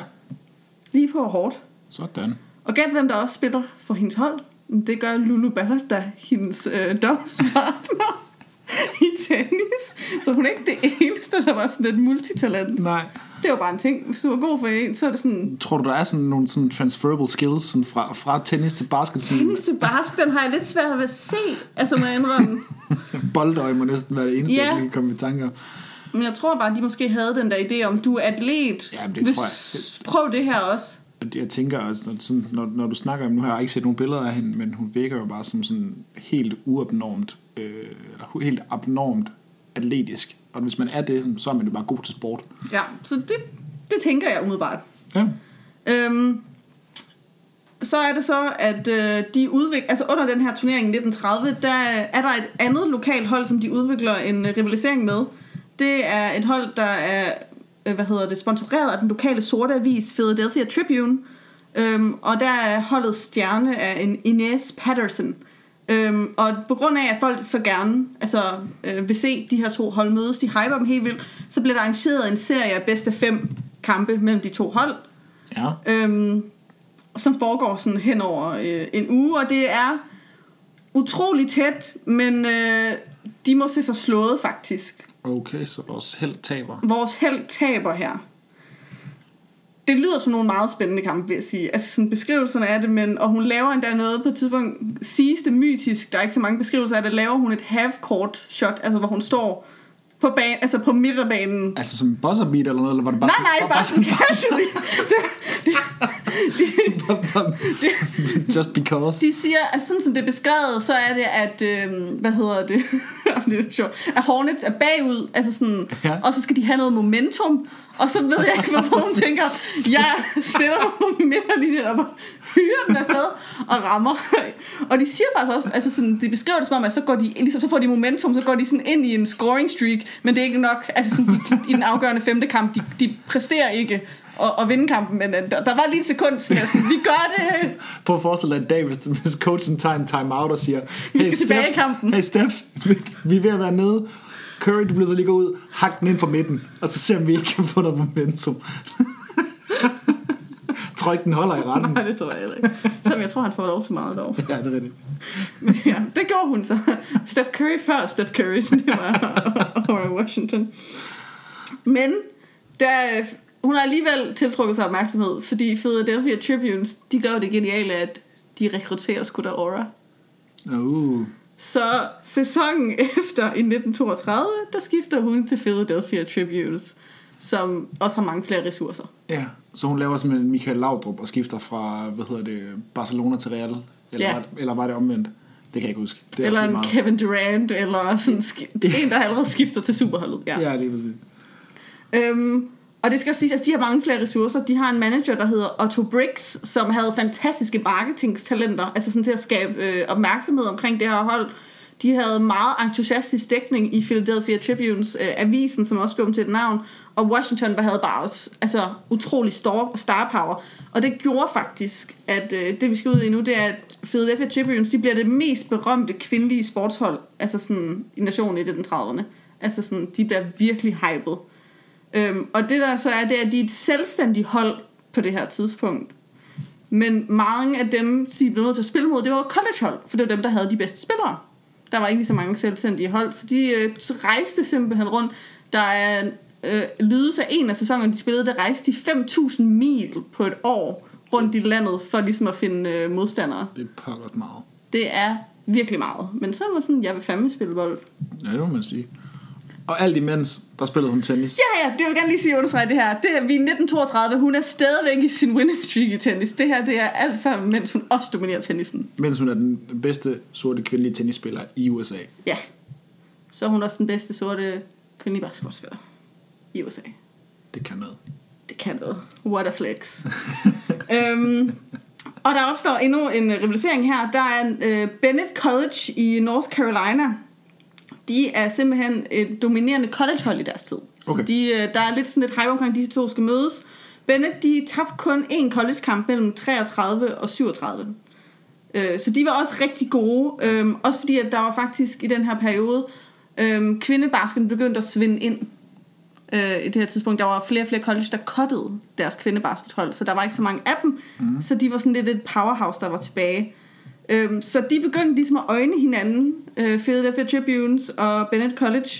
Lige på hårdt. sådan. Og gæt hvem der også spiller for hendes hold. Det gør Lulu Ballard, der er hendes øh, domspartner i tennis. Så hun er ikke det eneste, der var sådan et multitalent. Nej. Det var bare en ting. Hvis du var god for en, så er det sådan... Tror du, der er sådan nogle sådan transferable skills sådan fra, fra tennis til basket? Sådan, Tennis til basket, den har jeg lidt svært ved at se. Altså, må jeg indrømme. Boldøje må næsten være det eneste, Ja. jeg kan komme i tanker. Men jeg tror bare, de måske havde den der idé om, du er atlet. Ja, det Hvis- tror jeg. Prøv det her også. Jeg tænker også, når, sådan, når, når du snakker om, nu har jeg ikke set nogle billeder af hende, men hun virker jo bare som sådan helt uabnormt, øh, eller helt abnormt atletisk. Og hvis man er det, så er man jo bare god til sport. Ja, så det, det tænker jeg umiddelbart. Ja. Øhm, så er det så, at øh, de udvikler, altså under den her turnering i 1930, der er der et andet lokalt hold, som de udvikler en rivalisering med. Det er et hold, der er, øh, hvad hedder det, sponsoreret af den lokale sorte avis Philadelphia Tribune. Øhm, og der er holdet stjerne af en Inez Patterson. Øhm, og på grund af, at folk så gerne altså, øh, vil se de her to hold mødes, de hyper dem helt vildt, så bliver der arrangeret en serie af bedste fem kampe mellem de to hold Ja. øhm, som foregår sådan hen over øh, en uge, og det er utrolig tæt, men øh, de må se sig slået faktisk. Okay, så vores held taber. Vores held taber her. Det lyder som nogle meget spændende kampe, vil jeg sige. Altså sådan beskrivelserne af det, men, og hun laver endda noget på et tidspunkt, siges det mytisk, der er ikke så mange beskrivelser af det, laver hun et half-court shot, altså hvor hun står på, ban, altså på midterbanen, Altså som buzzer beat eller noget, eller var det bare Nej, nej, bare sådan casually. Just because. De siger, at sådan som det er beskrevet, så er det, at, øh, hvad hedder det, det er sjovt, at Hornets er bagud, altså sådan, Ja. og så skal de have noget momentum, og så ved jeg ikke, hvad hun tænker, jeg stiller mig på midterlinjen og hyrer den afsted og rammer. Og de siger faktisk også, altså sådan, de beskriver det som om, at så, går de, ligesom, så får de momentum, så går de sådan ind i en scoring streak, men det er ikke nok, altså sådan, de, i den afgørende femte kamp, de, de præsterer ikke at, at vinde kampen, men øh, der, der var lige et sekund, sådan, altså, vi gør det, Prøv at forestille dig en dag, hvis, hvis coachen tager en time-out og siger, skal tilbage i kampen." hey Steph, vi er ved at være nede. Curry, du bliver så lige gå ud, hak den ind fra midten, og så ser vi, om vi ikke kan få noget momentum. Jeg tror ikke, den holder i retten. Nej, det tror jeg heller ikke. Selvom jeg tror, han får lov til meget dog. Ja, det er rigtigt. Men ja, det gjorde hun så. Steph Curry før Steph Curry, så det var Washington. Men da hun har alligevel tiltrukket sig opmærksomhed, fordi Philadelphia Tribunes, de gør det geniale, at de rekrutterer sgu da Aura. Uh. Så sæsonen efter i 1932, der skifter hun til Philadelphia Tribunes, som også har mange flere ressourcer. Ja, så hun laver simpelthen Michael Laudrup og skifter fra, hvad hedder det, Barcelona til Real. Eller, Ja. var, eller var det omvendt? Det kan jeg ikke huske. Det er eller en lige Kevin Durant, eller sådan sk- en, der allerede skifter til superholdet. Ja. Ja, lige præcis. Øhm, og det skal også siges, at de har mange flere ressourcer. De har en manager, der hedder Otto Briggs, som havde fantastiske marketingstalenter, altså sådan til at skabe øh, opmærksomhed omkring det her hold. De havde meget entusiastisk dækning i Philadelphia Tribunes, øh, avisen, som også kom til et navn, og Washington var- havde bare også, altså, utrolig star, star power. Og det gjorde faktisk, at øh, det vi skal ud i nu, det er, at Philadelphia Tribunes, de bliver det mest berømte kvindelige sportshold, altså sådan i nationen i 1930'erne. Altså sådan, de bliver virkelig hyped. Øhm, og det der så er, det er, at de er et selvstændigt hold på det her tidspunkt. Men mange af dem, de blev nødt til at spille mod, det var collegehold, for det var dem, der havde de bedste spillere. Der var ikke så mange selvstændige hold, så de øh, rejste simpelthen rundt. Der er øh, lydes af en af sæsonerne, de spillede, der rejste de 5.000 mil på et år rundt i landet, for ligesom at finde øh, modstandere. Det er pokkert meget. Det er virkelig meget. Men så er man sådan, jeg vil fandme spille bold. Ja, det må man sige. Og alt imens, der spillede hun tennis. Ja, ja, det vil jeg gerne lige sige understrege det her. Det her, vi er i 1932, hun er stadigvæk i sin winning streak i tennis. Det her, det er alt sammen, mens hun også dominerer tennisen. Mens hun er den bedste sorte kvindelige tennisspiller i USA. Ja. Så er hun også den bedste sorte kvindelige basketballspiller i USA. Det kan noget. Det kan noget. What a flex. øhm, og der opstår endnu en rivalisering her. Der er øh, Bennett College i North Carolina. De er simpelthen et dominerende collegehold i deres tid. Okay. Så de, øh, der er lidt sådan lidt hype omkring, de to skal mødes. Bennett, de tabte kun én collegekamp mellem 33 og 37. Øh, Så de var også rigtig gode. øhm, Også fordi, at der var faktisk i den her periode, øhm, kvindebasken begyndte at svinde ind øh, i det her tidspunkt. Der var flere og flere college, der cuttede deres kvindebaskethold, så der var ikke så mange af dem. Mm. Så de var sådan lidt et powerhouse, der var tilbage. Øhm, så de begyndte ligesom at øjne hinanden, øh, Philadelphia Tribunes og Bennett College.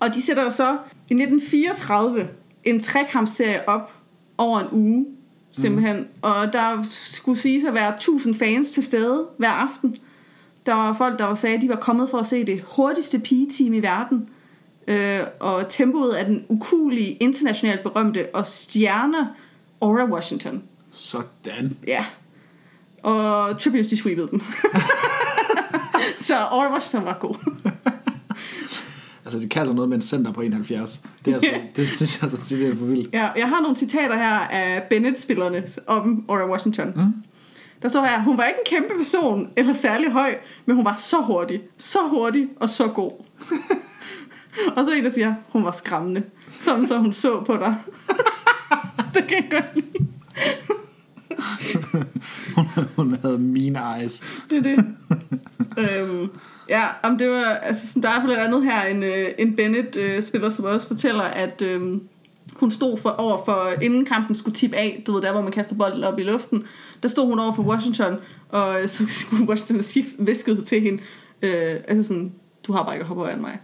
Og de sætter jo så i 1934 en trekampsserie op over en uge, simpelthen. Mm. Og der skulle siges at være 1000 fans til stede hver aften. Der var folk, der sagde, at de var kommet for at se det hurtigste pigeteam i verden. Øh, og tempoet af den ukulige, internationalt berømte og stjerner Aura Washington. Sådan. Ja. Og Tribunes, de sweepede den. så Aura Washington var god. Altså, det kan altså noget med en center på 71. Det, er altså, det synes jeg, altså, det er for vildt. Ja, jeg har nogle citater her af Bennett-spillerne om Aura Washington. Mm. Der står her, hun var ikke en kæmpe person eller særlig høj, men hun var så hurtig, så hurtig og så god. og så en, der siger, hun var skræmmende, sådan så hun så på dig. det kan jeg godt lide. Hun, hun havde mean eyes. Det er det. øhm, ja, om det var, altså, sådan, der er i hvert fald andet her, en, øh, en Bennett-spiller, øh, som også fortæller, at øh, hun stod for, over for, inden kampen skulle tippe af, du ved, der hvor man kaster bolden op i luften, der stod hun over for Washington, og øh, så skulle Washington skift, viskede til hende, øh, altså sådan, du har bare ikke at hoppe over end mig.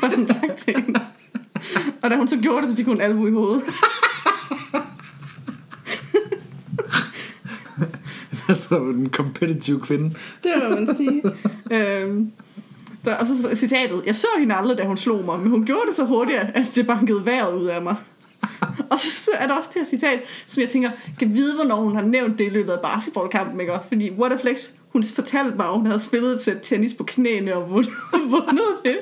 Bare sådan sagt til hende. Og da hun så gjorde det, så fik hun albu i hovedet. altså, en competitive kvinde. Det må man sige. øhm, der, og så citatet. Jeg så hende aldrig, da hun slog mig, men hun gjorde det så hurtigt, at det bankede vejret ud af mig. og så er der også det her citat, som jeg tænker, kan vide, hvornår hun har nævnt det i løbet af basketballkampen, ikke? Fordi what a flex, hun fortalte mig, at hun havde spillet et sæt tennis på knæene og vundet det.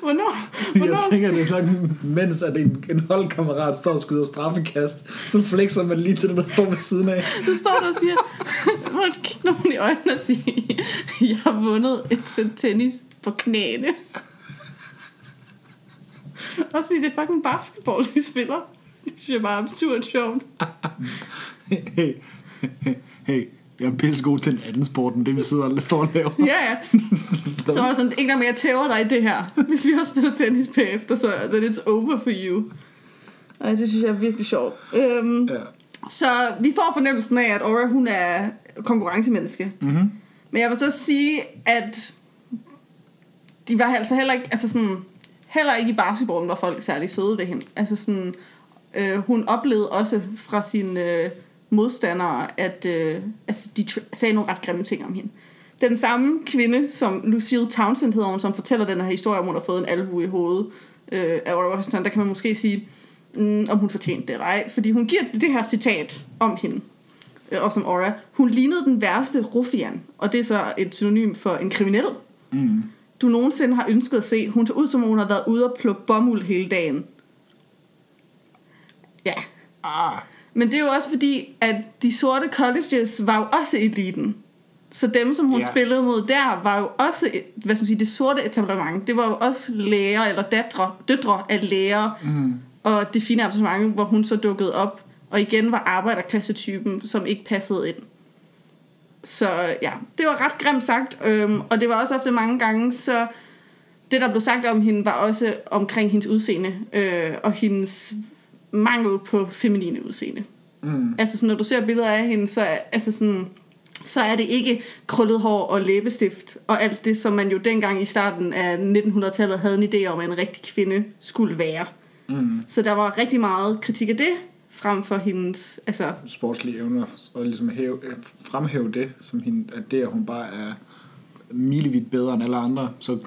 Hvornår? Jeg hvornår tænker, det er nok, mens at en, en holdkammerat står og skyder straffekast, så flexer man lige til det, der står ved siden af. Så står der og siger, må du kigge nogen i øjnene og sige, jeg har vundet et sæt tennis på knæene. Også fordi det er fucking basketball, de spiller. Det synes jeg bare er absurd sjovt. Hey, hey, hey, jeg er pissegod til en anden sport, end det vi sidder og står og laver. Ja, ja. Så var der sådan, ikke engang mere tæver dig i det her. Hvis vi også spiller tennis bagefter, så then it's over for you. Ej, det synes jeg er virkelig sjovt. Øhm, Ja. Så vi får fornemmelsen af, at Aura hun er konkurrencemenneske. Mm-hmm. Men jeg vil så sige, at de var altså heller ikke, altså sådan, heller ikke i basketballen var folk særlig søde ved hende. Altså sådan, øh, hun oplevede også fra sine øh, modstandere, at øh, altså, de sagde nogle ret grimme ting om hende. Den samme kvinde, som Lucille Townsend hedder hun, som fortæller den her historie, om hun har fået en albu i hovedet øh, af Aura Washington, der kan man måske sige, mm, om hun fortjente det eller ej. Fordi hun giver det her citat om hende, øh, og som Aura. Hun lignede den værste rufian, og det er så et synonym for en kriminel. Mm. Du nogensinde har ønsket at se. Hun så ud, som om hun har været ude og plukke bomuld hele dagen. Ja, Ah, men det er jo også fordi, at de sorte colleges var jo også eliten. Så dem, som hun Ja. spillede mod der, var jo også, hvad skal man sige, det sorte etablissement. Det var jo også læger eller døtre, døtre af læger. mm. Og det fine etablissement, hvor hun så dukkede op. Og igen var arbejderklassetypen, som ikke passede ind. Så ja, det var ret grimt sagt. Øhm, og det var også ofte mange gange, så det, der blev sagt om hende, var også omkring hendes udseende. Øh, og hendes mangel på feminine udseende. Mm. Altså sådan, når du ser billeder af hende, så er, altså sådan, så er det ikke krøllet hår og læbestift og alt det, som man jo dengang i starten af 1900-tallet havde en idé om, at en rigtig kvinde skulle være. Mm. Så der var rigtig meget kritik af det, frem for hendes, altså, sportslige evner, og ligesom hæve, fremhæve det, som hende, at det, at hun bare er milevidt bedre end alle andre, så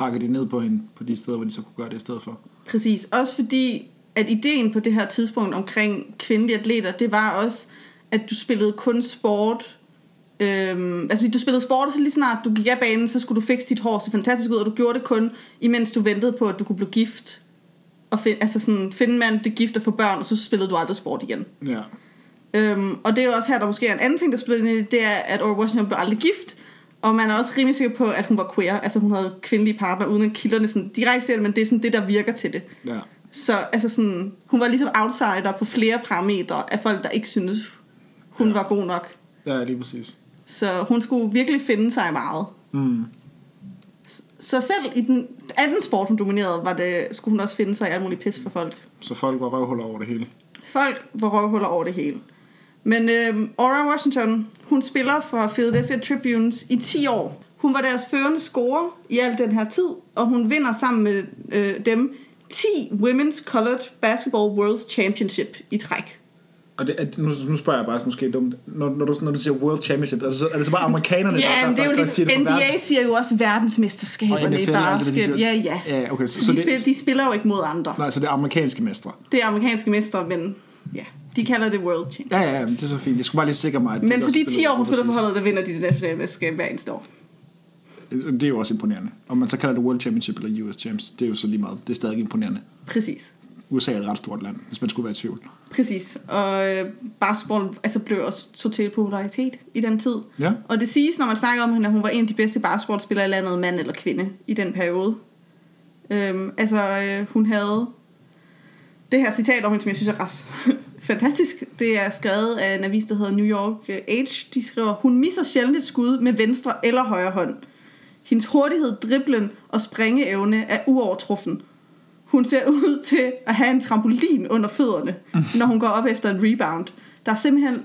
rækker de ned på hende på de steder, hvor de så kunne gøre det i stedet for. præcis. Også fordi, at ideen på det her tidspunkt omkring kvindelige atleter, det var også, at du spillede kun sport. Øhm, altså, du spillede sport, og så lige snart du gik af banen, så skulle du fikse dit hår så fantastisk ud, og du gjorde det kun, imens du ventede på, at du kunne blive gift. Og find, altså sådan, finde en mand, det gift og få børn, og så spillede du aldrig sport igen. Ja. Øhm, og det er jo også her, der måske er en anden ting, der spiller ind i det, det er, at Aura Washington blev aldrig gift, og man er også rimelig sikker på, at hun var queer, altså hun havde kvindelige partner, uden at kilderne sådan direkte siger det, men det er sådan det, der virker til det. Ja. Så altså sådan, hun var ligesom outsider på flere parametre af folk, der ikke syntes, hun Ja. var god nok. Ja, lige præcis. Så hun skulle virkelig finde sig meget. Mm. Så selv i den anden sport, hun dominerede, var det, skulle hun også finde sig i alt muligt pis for folk. Så folk var røvhuller over det hele. Folk var røvhuller over det hele. Men øhm, Aura Washington, hun spiller for Philadelphia Tribunes i 10 år. Hun var deres førende scorer i al den her tid, og hun vinder sammen med øh, dem 10 Women's Colored Basketball World Championship i træk. Og det, er, nu, nu spørger jeg bare måske dumt. Når, når, du, når du siger World Championship, er det så, er det så bare amerikanerne, Ja, der, men det er jo der, der ligesom, siger det NBA verden? siger jo også Og verdensmesterskaberne i basket. Ja, ja. Ja, okay. Så, Så de, det, spiller, de spiller jo ikke mod andre. nej, så det er amerikanske mestre. Det er amerikanske mestre, men ja, de kalder det World Championship. Ja, ja, det er så fint. Jeg skulle bare lige sikre mig, at Men så de 10 spiller år, hun spiller for overseas. holdet, der vinder de det nationale mesterskab hver eneste år. Det er jo også imponerende. Om man så kalder det World Championship eller US Champs, det er jo så lige meget. Det er stadig imponerende. Præcis. USA er et ret stort land, hvis man skulle være i tvivl. Præcis. Og øh, basketball altså, blev også totalt popularitet i den tid. Ja. Og det siges, når man snakker om hende, at hun var en af de bedste basketballspillere i landet, mand eller kvinde, i den periode. Øhm, altså, øh, hun havde det her citat om hende, som jeg synes er ret fantastisk. Det er skrevet af en avis, der hedder New York Age. De skriver, hun misser sjældent et skud med venstre eller højre hånd. Hendes hurtighed, driblen og springeevne er uovertruffen. Hun ser ud til at have en trampolin under fødderne, når hun går op efter en rebound. Der er simpelthen,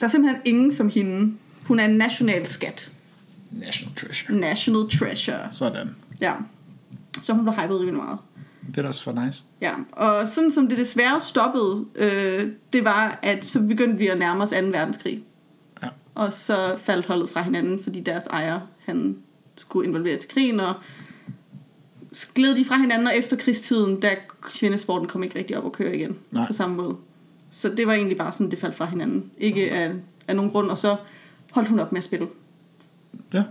der er simpelthen ingen som hende. Hun er en national skat. National treasure. National treasure. Sådan. Ja. Så hun blev hypet rimelig meget. Det er da også for nice. Ja, og sådan som det desværre stoppede, øh, det var, at så begyndte vi at nærme os 2. verdenskrig. Ja. Og så faldt holdet fra hinanden, fordi deres ejer, han skulle involveres til krigen, og gled de fra hinanden, og efter krigstiden, da kvindesporten kom ikke rigtig op at køre igen Nej. på samme måde. Så det var egentlig bare sådan, det faldt fra hinanden. Ikke af, af nogen grund, og så holdt hun op med at spille. Ja.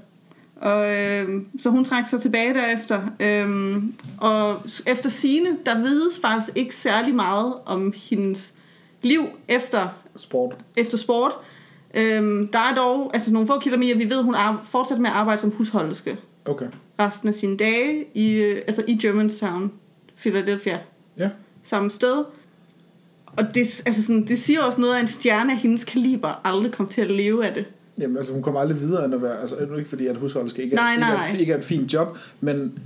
Og øh, så hun trak sig tilbage derefter. Øh, og efter sine, der vides faktisk ikke særlig meget om hendes liv efter, Sport. efter sport. Øh, der er dog altså nogle få kilder med, at vi ved, at hun er fortsat med at arbejde som husholderske Okay. resten af sine dage i, øh, altså i Germantown, Philadelphia, Ja. samme sted. Og det, altså sådan, det siger også noget af en stjerne af hendes kaliber aldrig kom til at leve af det. Jamen, altså, hun kommer aldrig videre end at være... Altså, nu ikke fordi, at husholdet skal ikke, Nej, ikke, nej, er, nej. ikke er et fint job, men,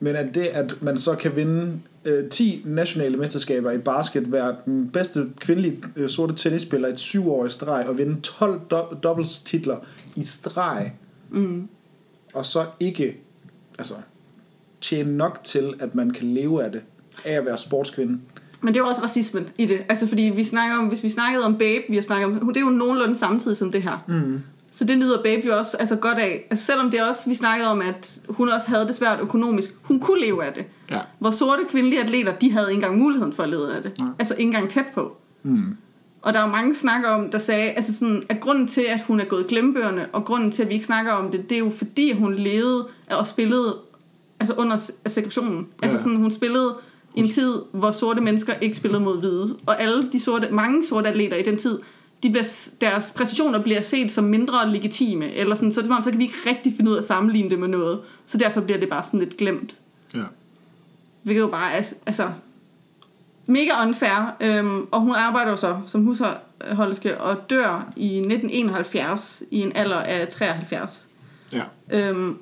men at det, at man så kan vinde øh, 10 nationale mesterskaber i basket, være den bedste kvindelige øh, sorte tennisspiller i et syvårigt streg, og vinde 12 do- doubles titler i streg, Mm. og så ikke... Altså, tjene nok til, at man kan leve af det, af at være sportskvinde. Men det er jo også racismen i det. Altså fordi vi snakker om, hvis vi snakkede om Babe, vi har snakket om, det er jo nogenlunde samtidig som det her. Mm. Så det nyder Babe jo også altså godt af. Altså selvom det også, vi snakkede om, at hun også havde det svært økonomisk. Hun kunne leve af det. Ja. Hvor sorte kvindelige atleter, de havde ikke engang muligheden for at leve af det. Nej. Altså ikke engang tæt på. Mm. Og der er mange snakker om, der sagde, altså sådan, at grunden til, at hun er gået glemmebøgerne, og grunden til, at vi ikke snakker om det, det er jo fordi, hun levede og spillede altså under se- segregationen. Ja. Altså sådan, hun spillede i en tid, hvor sorte mennesker ikke spillede mod hvide. Og alle de sorte, mange sorte atleter i den tid, de bliver, deres præstationer bliver set som mindre legitime. Eller sådan, så det om, så kan vi ikke rigtig finde ud af at sammenligne det med noget. Så derfor bliver det bare sådan lidt glemt. Ja. Hvilket jo bare er altså, mega unfair. Øhm, og hun arbejder jo så som husholderske og dør i 1971 i en alder af 73. Ja. Øhm,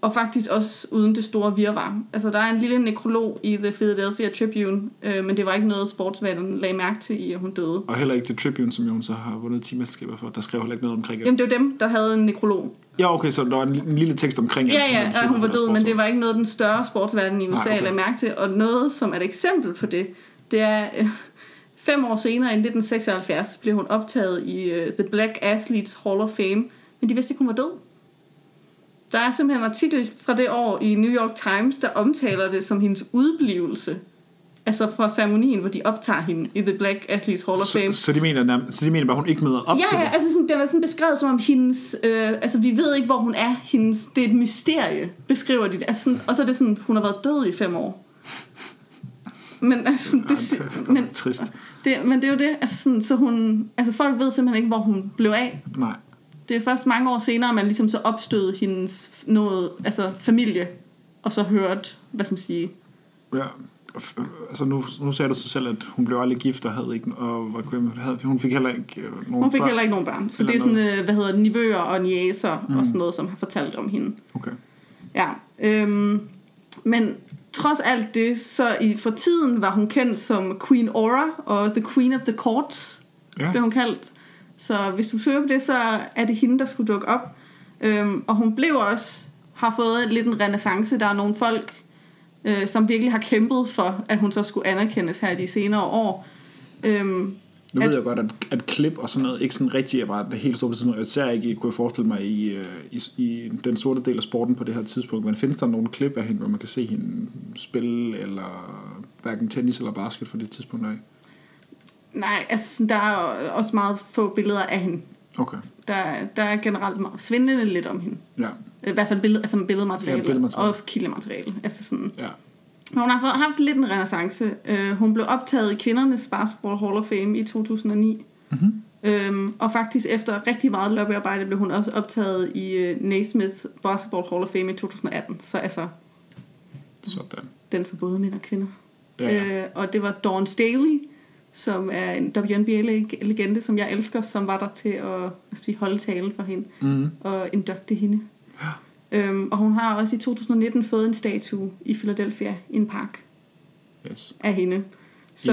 og faktisk også uden det store virvar. Altså, der er en lille nekrolog i The Philadelphia Tribune, øh, men det var ikke noget, sportsverdenen lagde mærke til i, at hun døde. Og heller ikke til Tribune, som jo så har vundet 10 mesterskaber for. Der skrev heller ikke noget omkring det. Jamen, det var dem, der havde en nekrolog. Ja, okay, så der var en, lille tekst omkring, Ja, ja, og hun var død, men det var ikke noget, den større sportsverden i USA Nej, okay. lagde mærke til. Og noget, som er et eksempel på det, det er... Øh, fem år senere, i 1976, blev hun optaget i uh, The Black Athletes Hall of Fame, men de vidste ikke, hun var død. Der er simpelthen en artikel fra det år i New York Times, der omtaler det som hendes udblivelse. Altså fra ceremonien, hvor de optager hende i The Black Athletes Hall of Fame. Så, så, de mener, så de mener bare, hun ikke møder op til Ja, ja, det? altså sådan, den er sådan beskrevet som om hendes, øh, altså vi ved ikke, hvor hun er, hendes, det er et mysterie, beskriver de det. Altså sådan, og så er det sådan, hun har været død i fem år. Men altså, det, det er godt men, trist. det, men det er jo det, altså sådan, så hun, altså folk ved simpelthen ikke, hvor hun blev af. Nej. Det er først mange år senere, man ligesom så opstødede hendes noget, altså familie, og så hørt, hvad skal man sige, Ja. Altså nu, nu sagde du så selv, at hun blev aldrig gift og havde ikke, og var, men havde, hun fik heller ikke øh, nogen hun fik børn. heller ikke nogen børn. Så det er sådan, øh, hvad hedder det, nivøer og niæser mm. og sådan noget, som har fortalt om hende. Okay. Ja, øhm, men trods alt det, så i, for tiden var hun kendt som Queen Aura og The Queen of the Courts, Ja. blev hun kaldt. Så hvis du søger på det, så er det hende, der skulle dukke op. Øhm, og hun blev også, har fået lidt en renaissance. Der er nogle folk, øh, som virkelig har kæmpet for, at hun så skulle anerkendes her de senere år. Øhm, Nu At- ved jeg godt, at, at klip og sådan noget ikke sådan rigtig er bare det helt store. Jeg ser ikke, kunne jeg forestille mig i, øh, i, i den sorte del af sporten på det her tidspunkt. Men findes der nogle klip af hende, hvor man kan se hende spille, eller hverken tennis eller basket for det tidspunkt af? Nej, altså sådan, der er også meget få billeder af hende. Okay, Der, der er generelt meget svindende lidt om hende. ja. I hvert fald billed, altså billedmateriale, Ja, billedmateriale. og også kildemateriale. Altså sådan. ja. Men Hun har fået- haft lidt en renaissance. Uh, hun blev optaget i kvindernes Basketball Hall of Fame i 2009. Mm-hmm. Um, og faktisk efter rigtig meget lobbyarbejde blev hun også optaget i uh, Naismith Basketball Hall of Fame i 2018. Så altså, Sådan. den for både mænd og kvinder. Ja. Uh, og det var Dawn Staley, som er en WNBA-legende, som jeg elsker, som var der til at sige, holde talen for hende Mm-hmm. og inducte hende. Øhm, og hun har også i 2019 fået en statue i Philadelphia i en park Yes. af hende. Så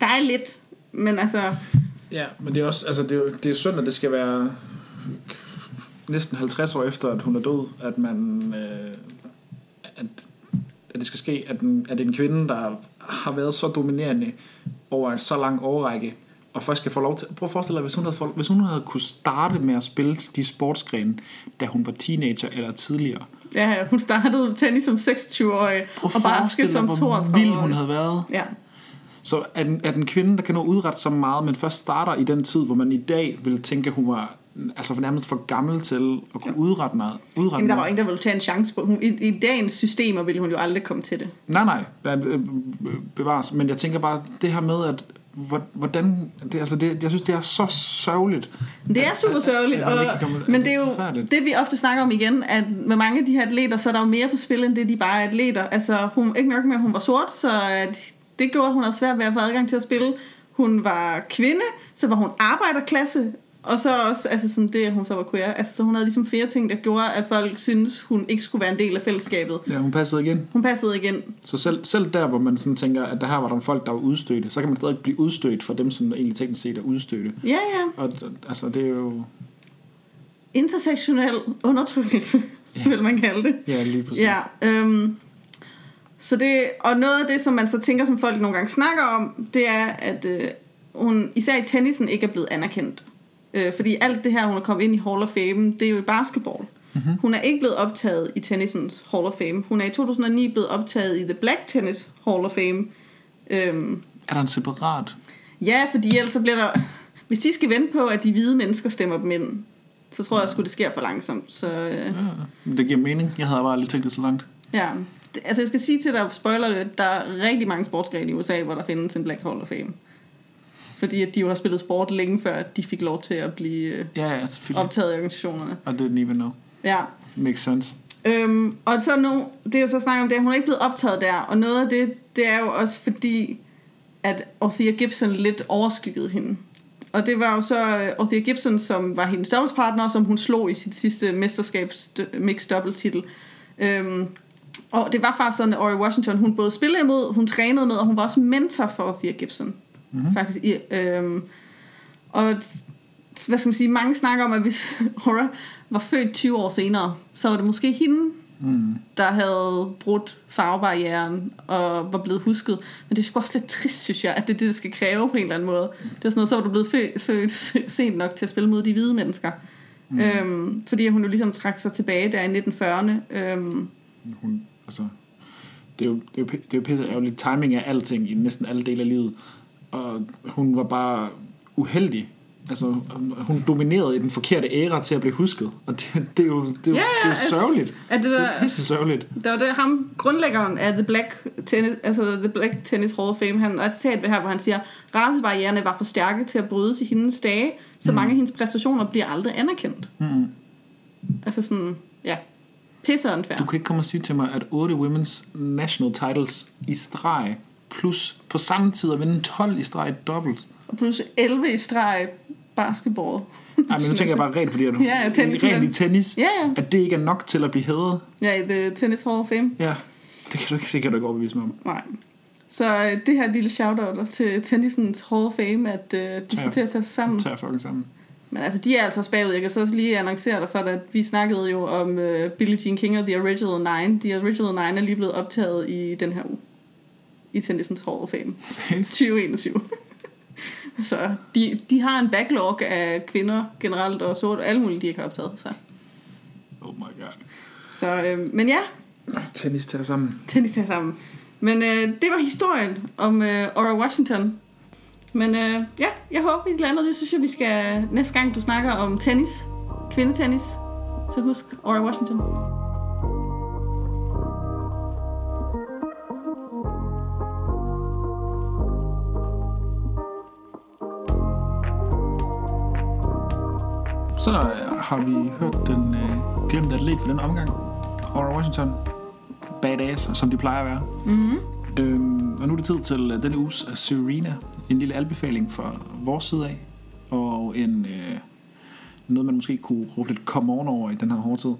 der er lidt, men altså, Ja, men det er også, altså det er, det er synd, at det skal være næsten 50 år efter, at hun er død, at man, øh, at, at det skal ske, at, en, at en kvinde, der har været så dominerende over en så lang årrække, og først skal få lov til, prøv at forestille dig, hvis hun havde, få- hvis hun havde kunne starte med at spille de sportsgrene, da hun var teenager eller tidligere. ja, hun startede tennis som 26-årig, Prøv og basket som dig, hvor 32 vild hun havde været. Ja. Så at at en kvinde, der kan nå udrette så meget, men først starter i den tid, hvor man i dag ville tænke, at hun var altså nærmest for gammel til at kunne udrette noget. Udrette Jamen, der var noget. ingen, der ville tage en chance på. Hun, i, I dagens systemer ville hun jo aldrig komme til det. Nej, nej, er, øh, bevares. Men jeg tænker bare, det her med, at hvor- hvordan, det, altså det, jeg synes, det er så sørgeligt. Det er super sørgeligt, at og, ikke kan komme- men det er jo det, vi ofte snakker om igen, at med mange af de her atleter, så er der jo mere på spil, end det, de bare er atleter. Altså, hun, ikke nok med, at hun var sort, så at det gjorde, at hun havde svært ved at få adgang til at spille. Hun var kvinde, så var hun arbejderklasse, og så også altså sådan det, at hun så var queer. Altså, så hun havde ligesom flere ting, der gjorde, at folk synes hun ikke skulle være en del af fællesskabet. Ja, hun passede igen. Hun passede igen. Så selv, selv der, hvor man sådan tænker, at der her var der folk, der var udstødte, så kan man stadig blive udstødt for dem, som egentlig teknisk set er udstødte. Ja, ja. Og altså, det er jo... Intersektionel undertrykkelse. så vil man kalde det. Ja, lige præcis. Ja, øhm, så det, og noget af det, som man så tænker, som folk nogle gange snakker om, det er, at øh, hun især i tennisen ikke er blevet anerkendt. Øh, fordi alt det her, hun er kommet ind i Hall of Fame, det er jo i basketball. Mm-hmm. Hun er ikke blevet optaget i tennisens Hall of Fame. Hun er i 2009 blevet optaget i The Black Tennis Hall of Fame. Øhm, Er der en separat? ja, fordi ellers så bliver der... Hvis de skal vente på, at de hvide mennesker stemmer dem ind, så tror jeg, at det sker for langsomt. Så øh, Ja, det giver mening. Jeg havde bare aldrig tænkt det så langt. ja, altså jeg skal sige til dig, spoiler der er rigtig mange sportsgrene i USA, hvor der findes en Black Hall of Fame. Fordi at de jo har spillet sport længe før, at de fik lov til at blive øh, Ja, ja, optaget i organisationerne. I didn't even know. Ja, Makes sense. Øhm, og så nu, det er jo så snak om det, at hun er ikke blevet optaget der, og noget af det, det er jo også fordi, at Orthea Gibson lidt overskyggede hende. Og det var jo så øh, Orthea Gibson, som var hendes dobbeltpartner, som hun slog i sit sidste mesterskabs mixed double titel. Øhm, og det var faktisk sådan, at Ori Washington, hun både spillede imod, hun trænede med, og hun var også mentor for Orthea Gibson. Mm-hmm. Faktisk. I, øhm, og hvad skal man sige, mange snakker om, at hvis Aura var født 20 år senere, så var det måske hende, Mm. der havde brudt farvebarrieren og var blevet husket. Men det er sgu også lidt trist, synes jeg, at det er det, der skal kræve på en eller anden måde. Det er sådan noget, så var du blevet født, født sent nok til at spille mod de hvide mennesker. Mm. Øhm, fordi hun jo ligesom trak sig tilbage der i 1940'erne. Øhm, Hun, altså, det er jo, det er jo, det er jo pisse ærgerligt. Timing er alting i næsten alle dele af livet. Og hun var bare uheldig. Altså, hun dominerede i den forkerte æra til at blive husket. Og det, det er jo, det er jo, Ja, ja, det er jo altså, sørgeligt. at det Det der, er pisse sørgeligt. der var det ham, grundlæggeren af The Black Tennis, altså The Black Tennis Hall of Fame, han har et citat her, hvor han siger, racebarriererne var for stærke til at brydes i hendes dage, så mange af hendes præstationer bliver aldrig anerkendt. Mm. Altså sådan, ja, pisse unfair. Du kan ikke komme og sige til mig, at 8 women's national titles i streg, plus på samme tid at vinde 12 i streg dobbelt. Og plus 11 i streg basketball. Ej, men nu tænker jeg bare rent, fordi at Ja, tennis, rent i tennis, Ja, ja. at det ikke er nok til at blive hædret. Ja, i The Tennis Hall of Fame. Ja, det kan du det kan du ikke overbevise mig om. Nej. Så øh, det her lille shout-out til Tennisens Hall of Fame, at øh, de skal til at tage sig sammen. tager fucking sammen. Men altså, de er altså også bagud. Jeg kan så også lige annoncere dig for, at vi snakkede jo om uh, Billie Jean King og The Original Nine. The Original Nine er lige blevet optaget i den her uge. I Tennisens Hall of Fame. Seriøst? 2021. så de, de har en backlog af kvinder generelt og sort og alle mulige, de ikke har optaget. Så, Oh my god. så øh, men ja, tennis tager sammen. tennis tager sammen. Men øh, det var historien om øh, Aura Washington. Men øh, ja, jeg håber, vi lander det. Så synes jeg, vi skal næste gang, du snakker om tennis, kvindetennis, så husk Aura Washington. Så øh, har vi hørt den øh, glemte atlet for den omgang. Aura Washington. Badass, som de plejer at være. Mm-hmm. Øhm, og nu er det tid til øh, denne uges Serena. En lille anbefaling fra vores side af. Og en, øh, noget, man måske kunne råbe lidt come on over i den her hårde tid.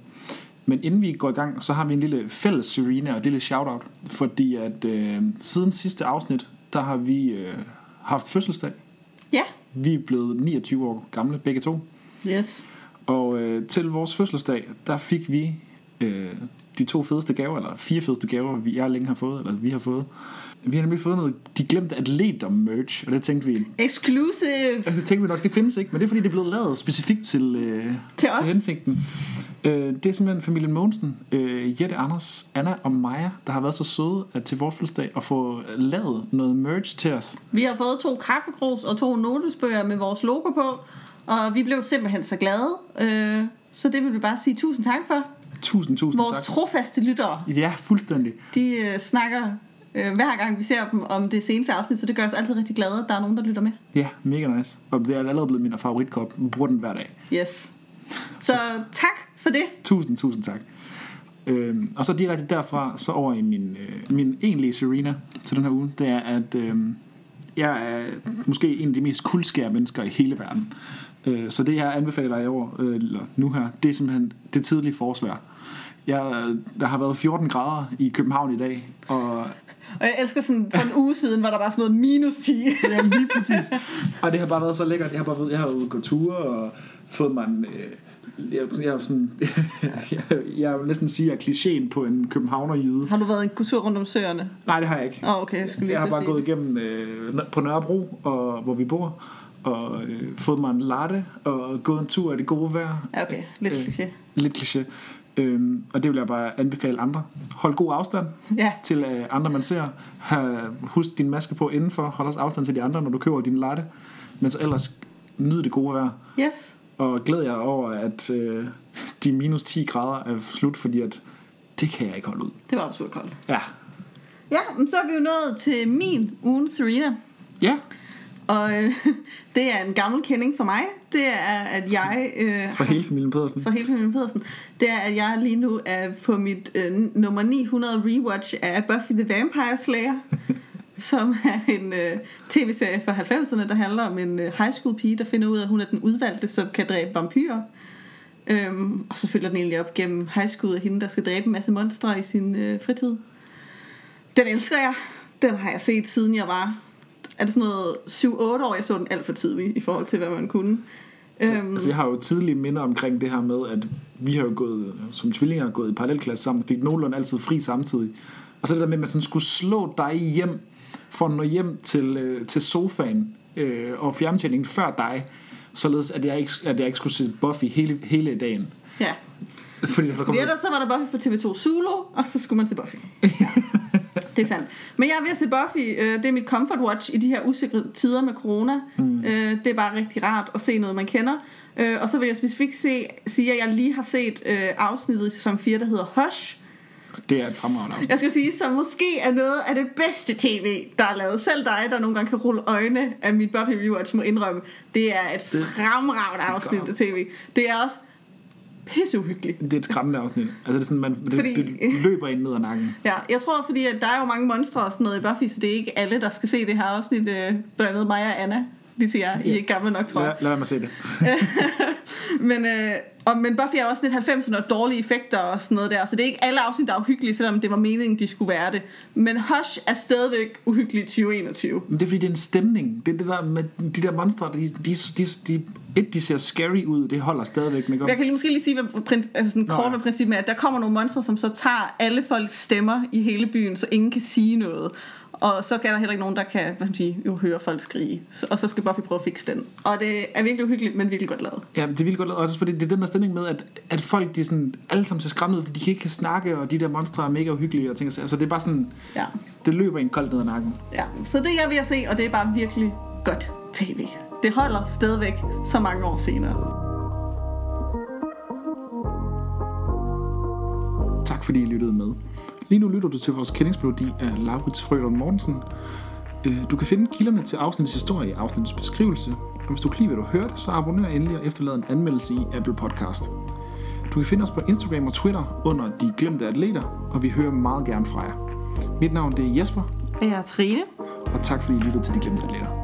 Men inden vi går i gang, så har vi en lille fælles Serena og et lille shout-out. Fordi at øh, siden sidste afsnit, der har vi øh, haft fødselsdag. Ja, Vi er blevet 29 år gamle, begge to. Yes. Og øh, til vores fødselsdag, der fik vi øh, de to fedeste gaver, eller fire fedeste gaver, vi jeg længe har fået, eller vi har fået. Vi har nemlig fået noget, de glemte atleter merch, og det tænkte vi, Exclusive det tænkte vi nok, det findes ikke, men det er fordi, det er blevet lavet specifikt til, øh, til os. til hensigten. Øh, det er simpelthen familien Mogensen, øh, Jette, Anders, Anna og Maja, der har været så søde at til vores fødselsdag at få lavet noget merch til os. Vi har fået to kaffekrus og to notesbøger med vores logo på. Og vi blev simpelthen så glade. Øh, så det vil vi bare sige tusind tak for. Tusind, tusind Vores tak. trofaste lyttere, Ja, fuldstændig. de øh, snakker øh, hver gang vi ser dem om det seneste afsnit, så det gør os altid rigtig glade, at der er nogen, der lytter med. Ja, mega nice. Og det er allerede blevet min favoritkop. Jeg bruger den hver dag. Yes. Så tak for det. Tusind, tusind tak. Øhm, og så direkte derfra, så over i min, øh, min egentlige Serena til den her uge, det er, at øh, jeg er måske en af de mest kuldskære mennesker i hele verden. Øh, så det, jeg anbefaler i år, øh, eller nu her, det er simpelthen det tidlige forsvær. Jeg, der har været 14 grader i København i dag, og Og jeg elsker sådan, for en uge siden var der bare sådan noget minus 10. Ja, lige præcis. Og det har bare været så lækkert. Jeg har bare været, jeg har været ude og gå ture og fået mig en, øh, jeg, jeg, sådan, jeg, jeg vil næsten sige, at jeg er klichéen på en københavner Har du været en tur rundt om søerne? Nej, det har jeg ikke. Åh, oh, okay, jeg skulle lige Jeg har bare gået igennem øh, på Nørrebro, og, hvor vi bor, og øh, fået mig en latte, og gået en tur af det gode vejr. Okay. Lidt Øh. kliché. Lidt kliché. Øhm, og det vil jeg bare anbefale andre. Hold god afstand Ja, til øh, andre, man ser. Ha, husk din maske på indenfor. Hold også afstand til de andre, når du køber din latte. Men så ellers nyd det gode vejr. yes. Og glæd jer over, at øh, de minus 10 grader er slut, fordi at det kan jeg ikke holde ud. Det var absurd koldt. Ja. Ja, men så er vi jo nået til min ugen Serena. Ja, Og øh, det er en gammel kending for mig. Det er, at jeg... Øh, for hele familien Pedersen. for hele familien Pedersen. Det er, at jeg lige nu er på mit øh, nummer 900 rewatch af Buffy the Vampire Slayer. som er en øh, tv-serie fra 90'erne, der handler om en øh, high school pige, der finder ud af, at hun er den udvalgte, som kan dræbe vampyrer. Øhm, og så følger den egentlig op gennem high school af hende, der skal dræbe en masse monstre i sin øh, fritid. Den elsker jeg. Den har jeg set siden jeg var er det sådan noget 7-8 år, jeg så den alt for tidligt i forhold til, hvad man kunne. Øhm, Altså, jeg har jo tidlige minder omkring det her med, at vi har jo gået, som tvillinger, gået i parallelklasse sammen, fik nogenlunde altid fri samtidig. Og så det der med, at man sådan skulle slå dig hjem, for at nå hjem til, øh, til sofaen øh, og fjernbetjeningen før dig, således at jeg ikke, at jeg ikke skulle se Buffy hele, hele dagen. ja. Fordi der kom, ellers så var der Buffy på TV2 Zulu, og så skulle man se Buffy. det er sandt. Men jeg er ved at se Buffy. øh, Det er mit comfort watch i de her usikre tider med corona. Mm. Det er bare rigtig rart at se noget, man kender. Øh, Og så vil jeg specifikt se, sige, at jeg lige har set øh, afsnittet i sæson 4, der hedder Hush. det er et fremragende afsnit. Jeg skal sige, som måske er noget af det bedste tv, der er lavet. Selv dig, der nogle gange kan rulle øjne af mit Buffy rewatch, må indrømme. Det er et fremragende afsnit af tv. Det er også pisseuhyggeligt. Det er et skræmmende afsnit. Altså, det, er sådan, man, det, Fordi- det løber ind ned ad nakken. Ja, jeg tror, fordi at der er jo mange monstre og sådan noget i Buffy, så det er ikke alle, der skal se det her afsnit. Øh, blandt andet mig og Anna, lige til jer. I er ikke gamle nok, tror Lad, jeg. lad med at se det. Men, øh, og, men Buffy er også lidt 90'erne og dårlige effekter og sådan noget der, så det er ikke alle afsnit, der er uhyggelige, selvom det var meningen, de skulle være det. Men Hush er stadigvæk uhyggelig 2021. Men det er fordi, det er en stemning. Det er det der med de der monstre, de, de, de, de, et, de ser scary ud, det holder stadigvæk med Jeg kan lige måske lige sige, hvad, altså sådan Nå, kort hvad princippet er, at der kommer nogle monstre, som så tager alle folks stemmer i hele byen, så ingen kan sige noget. Og så kan der heller ikke nogen, der kan hvad skal man sige, jo høre folk skrige. Så, og så skal Buffy prøve at fikse den. Og det er virkelig uhyggeligt, men virkelig godt lavet. Ja, det er vildt godt lavet. Også fordi det er den der stemning med, at, at folk de sådan, alle sammen ser skræmt ud, fordi de ikke kan snakke, og de der monstre er mega uhyggelige. Og ting, og sager. så det er bare sådan, Ja. det løber en koldt ned ad nakken. ja. Så det er jeg ved at se, og det er bare virkelig godt tv. Det holder stadigvæk så mange år senere. Tak fordi I lyttede med. Lige nu lytter du til vores kendingsmelodi af Laurits Frølund Mortensen. Øh, Du kan finde kilderne til afsnittets historie i afsnittets beskrivelse. Og hvis du kan lide, hvad du hørte, så abonner endelig og efterlad en anmeldelse i Apple Podcast. Du kan finde os på Instagram og Twitter under De Glemte Atleter, og vi hører meget gerne fra jer. Mit navn det er Jesper, Og jeg er Trine. og tak fordi I lyttede til De Glemte Atleter.